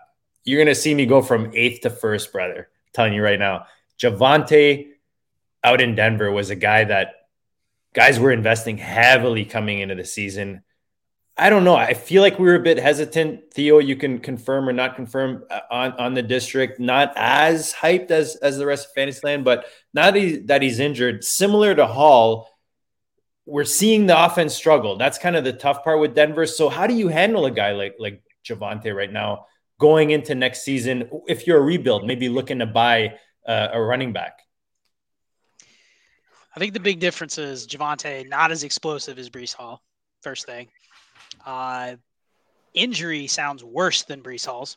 you're gonna see me go from eighth to first, brother. I'm telling you right now. Javonte out in Denver was a guy that guys were investing heavily coming into the season. I don't know. I feel like we were a bit hesitant. Theo, you can confirm or not confirm uh, on, on the district. Not as hyped as as the rest of Fantasyland, but now that, he, that he's injured, similar to Hall, we're seeing the offense struggle. That's kind of the tough part with Denver. So how do you handle a guy like like Javonte right now going into next season? If you're a rebuild, maybe looking to buy uh, a running back. I think the big difference is Javonte not as explosive as Breece Hall. First thing. Uh, injury sounds worse than Breece Hall's.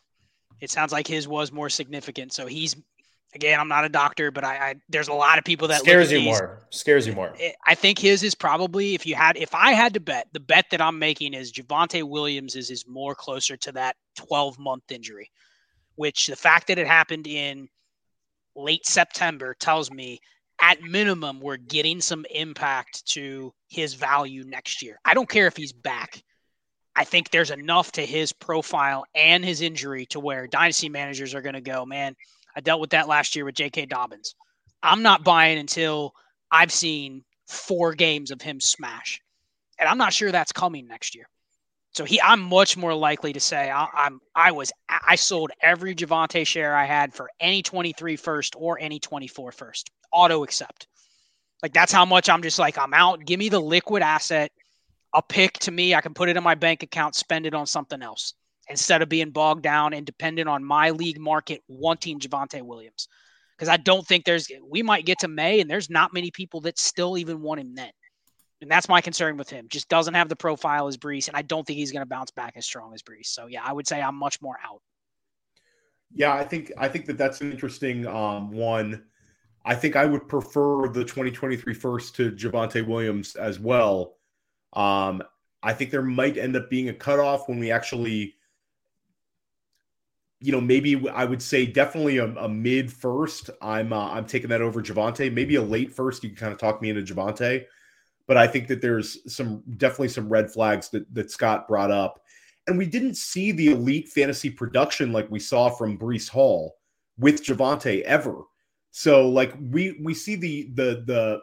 It sounds like his was more significant. So he's again, I'm not a doctor, but I, I there's a lot of people that scares you these, more. Scares you more. I think his is probably if you had if I had to bet, the bet that I'm making is Javonte Williams is is more closer to that 12 month injury, which the fact that it happened in late September tells me at minimum we're getting some impact to his value next year. I don't care if he's back. I think there's enough to his profile and his injury to where dynasty managers are going to go, man. I dealt with that last year with J.K. Dobbins. I'm not buying until I've seen four games of him smash, and I'm not sure that's coming next year. So he, I'm much more likely to say I, am I was I sold every Javonte share I had for any 23 first or any 24 first. Auto accept. Like that's how much I'm just like I'm out. Give me the liquid asset a pick to me, I can put it in my bank account, spend it on something else instead of being bogged down and dependent on my league market wanting Javonte Williams. Because I don't think there's, we might get to May and there's not many people that still even want him then. And that's my concern with him. Just doesn't have the profile as Breece, And I don't think he's going to bounce back as strong as Breece. So yeah, I would say I'm much more out. Yeah, I think, I think that that's an interesting um, one. I think I would prefer the 2023 first to Javonte Williams as well um, I think there might end up being a cutoff when we actually, you know, maybe I would say definitely a, a mid first. I'm uh, I'm taking that over Javonte. Maybe a late first. You can kind of talk me into Javonte, but I think that there's some definitely some red flags that that Scott brought up, and we didn't see the elite fantasy production like we saw from Breece Hall with Javonte ever. So like we we see the the the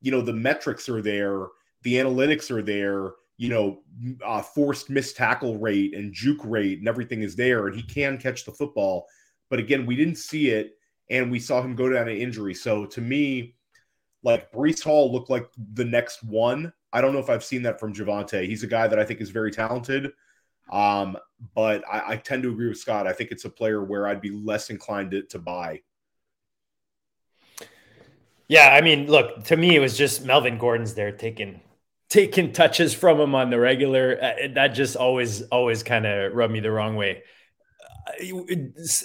you know the metrics are there the analytics are there you know uh, forced missed tackle rate and juke rate and everything is there and he can catch the football. But again we didn't see it and we saw him go down to injury. So to me like Breece Hall looked like the next one. I don't know if I've seen that from Javonte he's a guy that I think is very talented. Um, but I, I, tend to agree with Scott. I think it's a player where I'd be less inclined to, to buy. Yeah, I mean, look, to me, it was just Melvin Gordon's there taking taking touches from him on the regular. Uh, that just always, always kind of rubbed me the wrong way.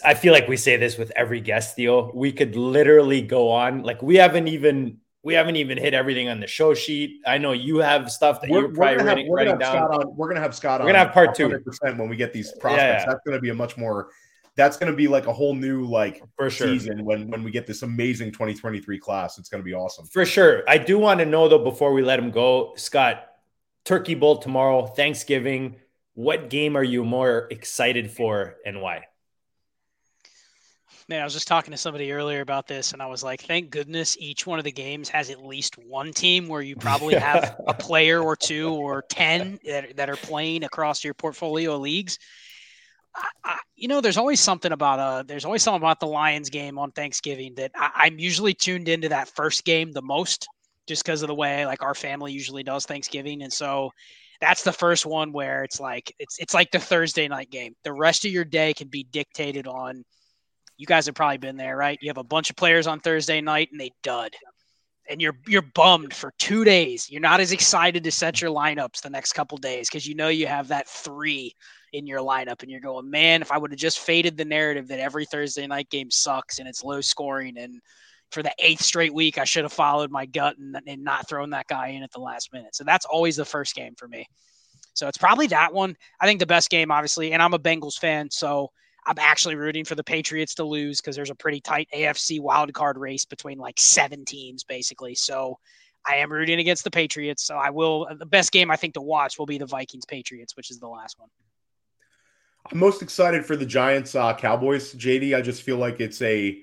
I feel like we say this with every guest, Theo. We could literally go on. Like we haven't even we haven't even hit everything on the show sheet. I know you have stuff that we're, you're probably have, writing, writing down. On, we're gonna have Scott. On. We're gonna have part two when we get these prospects. Yeah, yeah. That's gonna be a much more that's going to be like a whole new like for sure season when when we get this amazing 2023 class. It's going to be awesome. For sure. I do want to know though before we let him go, Scott, Turkey Bowl tomorrow, Thanksgiving. What game are you more excited for and why? Man, I was just talking to somebody earlier about this, and I was like, thank goodness each one of the games has at least one team where you probably have a player or two or 10 that, that are playing across your portfolio leagues. I, you know, there's always something about uh, there's always something about the Lions game on Thanksgiving that I, am usually tuned into that first game the most, just because of the way like our family usually does Thanksgiving, and so that's the first one where it's like it's it's like the Thursday night game. The rest of your day can be dictated on. You guys have probably been there, right? You have a bunch of players on Thursday night and they dud and you're you're bummed for two days. You're not as excited to set your lineups the next couple days because you know you have that three in your lineup, and you're going, man, if I would have just faded the narrative that every Thursday night game sucks and it's low scoring, and for the eighth straight week, I should have followed my gut and, and not thrown that guy in at the last minute. So that's always the first game for me. So it's probably that one. I think the best game, obviously, and I'm a Bengals fan, so I'm actually rooting for the Patriots to lose because there's a pretty tight AFC wildcard race between like seven teams, basically. So I am rooting against the Patriots. So I will. Uh, the best game I think to watch will be the Vikings Patriots, which is the last one. I'm most excited for the Giants uh, Cowboys, JD. I just feel like it's a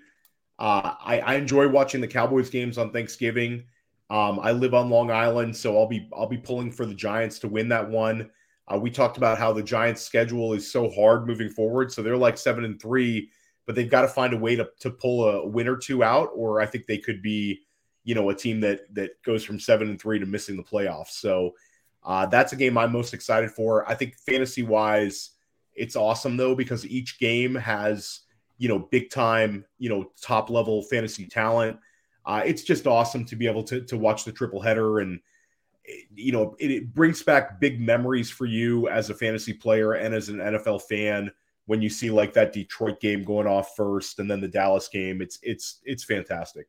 Uh, I, I enjoy watching the Cowboys games on Thanksgiving. Um, I live on Long Island, so I'll be I'll be pulling for the Giants to win that one. Uh, we talked about how the Giants' schedule is so hard moving forward, so they're like seven and three, but they've got to find a way to to pull a win or two out, or I think they could be, you know, a team that that goes from seven and three to missing the playoffs. So uh, that's a game I'm most excited for. I think fantasy wise, it's awesome though because each game has you know big time, you know, top level fantasy talent. Uh, it's just awesome to be able to to watch the triple header and you know it, it, brings back big memories for you as a fantasy player and as an NFL fan when you see like that Detroit game going off first and then the Dallas game. It's it's it's fantastic.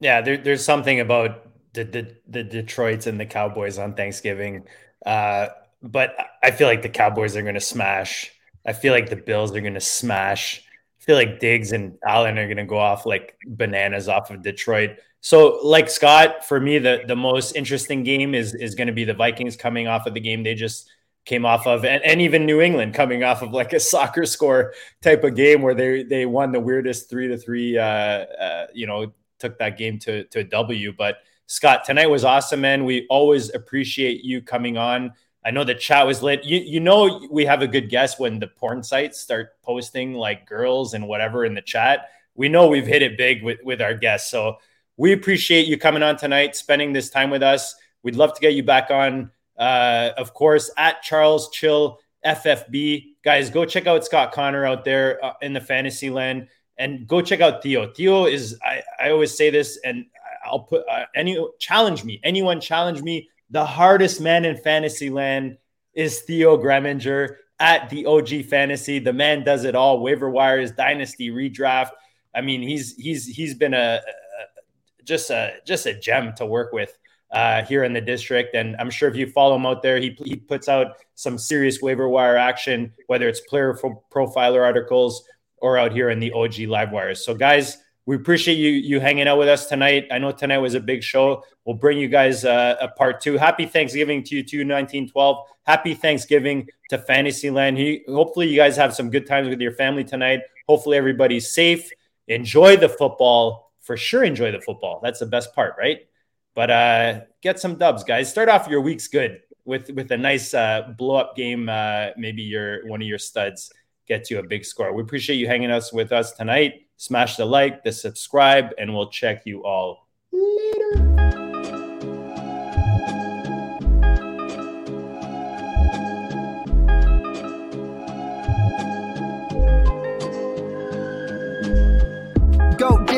Yeah there, there's something about the, the the Detroits and the Cowboys on Thanksgiving. Uh, but I feel like the Cowboys are going to smash I feel like the Bills are going to smash I feel like Diggs and Allen are going to go off like bananas off of Detroit. So, like Scott, for me, the the most interesting game is is going to be the Vikings coming off of the game they just came off of, and, and even New England coming off of like a soccer score type of game where they they won the weirdest three to three. Uh, uh, you know, took that game to to a W. But Scott, tonight was awesome, man. We always appreciate you coming on. I know the chat was lit. You you know we have a good guess when the porn sites start posting like girls and whatever in the chat. We know we've hit it big with with our guests. So we appreciate you coming on tonight, spending this time with us. We'd love to get you back on. Uh, of course, at Charles Chill FFB, guys, go check out Scott Connor out there uh, in the fantasy land, and go check out Theo. Theo is I, I always say this, and I'll put uh, any challenge me. Anyone challenge me the hardest man in fantasy land is Theo Greminger at the OG Fantasy. The man does it all: waiver wires, dynasty, redraft. I mean, he's he's he's been a, a just a just a gem to work with uh, here in the district. And I'm sure if you follow him out there, he, he puts out some serious waiver wire action, whether it's player profiler articles or out here in the OG live wires. So, guys, we appreciate you you hanging out with us tonight. I know tonight was a big show. We'll bring you guys uh, a part two. Happy Thanksgiving to you too, 1912. Happy Thanksgiving to Fantasyland. He, hopefully, you guys have some good times with your family tonight. Hopefully, everybody's safe. Enjoy the football. For sure, enjoy the football. That's the best part, right? But uh, get some dubs, guys. Start off your weeks good with with a nice uh, blow up game. Uh, maybe your one of your studs gets you a big score. We appreciate you hanging us with us tonight. Smash the like, the subscribe, and we'll check you all later.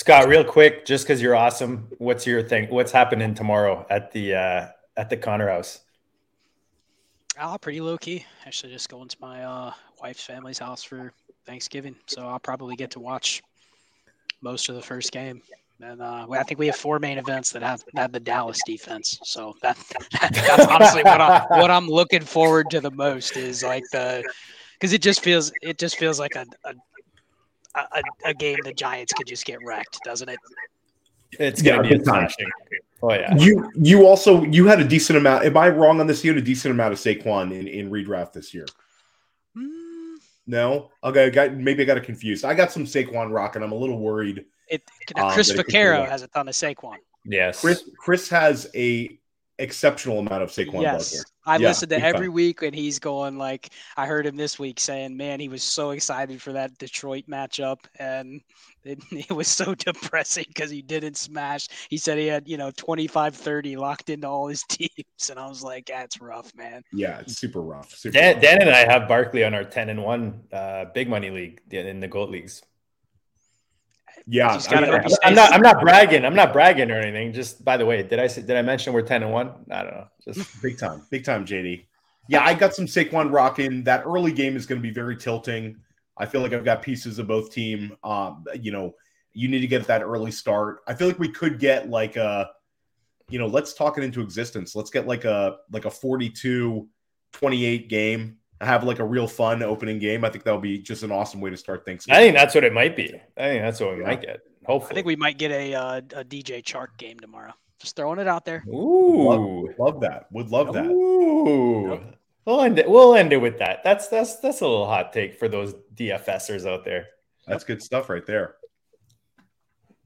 Scott, real quick, just because you're awesome, what's your thing? What's happening tomorrow at the uh, at the Connor House? Ah, pretty low key. Actually, just going to my uh, wife's family's house for Thanksgiving, so I'll probably get to watch most of the first game. And uh, I think we have four main events that have have the Dallas defense. So that, that's honestly what I'm what I'm looking forward to the most is like the because it just feels it just feels like a, a a, a, game the Giants could just get wrecked, doesn't it? It's gonna yeah, be astonishing. Oh yeah. You you also you had a decent amount. Am I wrong on this? You had a decent amount of Saquon in, in redraft this year. Mm. No, okay. I got maybe I got it confused. I got some Saquon rock, and I'm a little worried. It, um, Chris Vaccaro has a ton of Saquon. Yes, Chris Chris has a exceptional amount of Saquon yes, Barkley. I Yeah, listen to every time. week, and he's going like I heard him this week saying, "Man, he was so excited for that Detroit matchup, and it, it was so depressing because he didn't smash." He said he had you know 25-30 locked into all his teams, and I was like, "That's rough, man." Yeah, it's super rough. Super Dan, rough. Dan and I have Barkley on our 10 and 1 uh, big money league in the gold leagues. Yeah, I gotta mean, hope he I'm not I'm not bragging. I'm not bragging or anything. Just by the way, did I say, did I mention we're 10 and 1? I don't know. Just big time, big time, JD. Yeah, I got some Saquon rocking. That early game is going to be very tilting. I feel like I've got pieces of both team. Um, you know, you need to get that early start. I feel like we could get like a, you know, let's talk it into existence. Let's get like a like a 42 28 game. Have like a real fun opening game. I think that would be just an awesome way to start things. I think that's what it might be. I think that's what we Yeah. might get. Hopefully, I think we might get a uh, a DJ Chark game tomorrow. Just throwing it out there. Ooh. Love, love that. Would love that. Ooh. We'll end it. We'll end it with that. That's that's that's a little hot take for those DFSers out there. That's good stuff right there.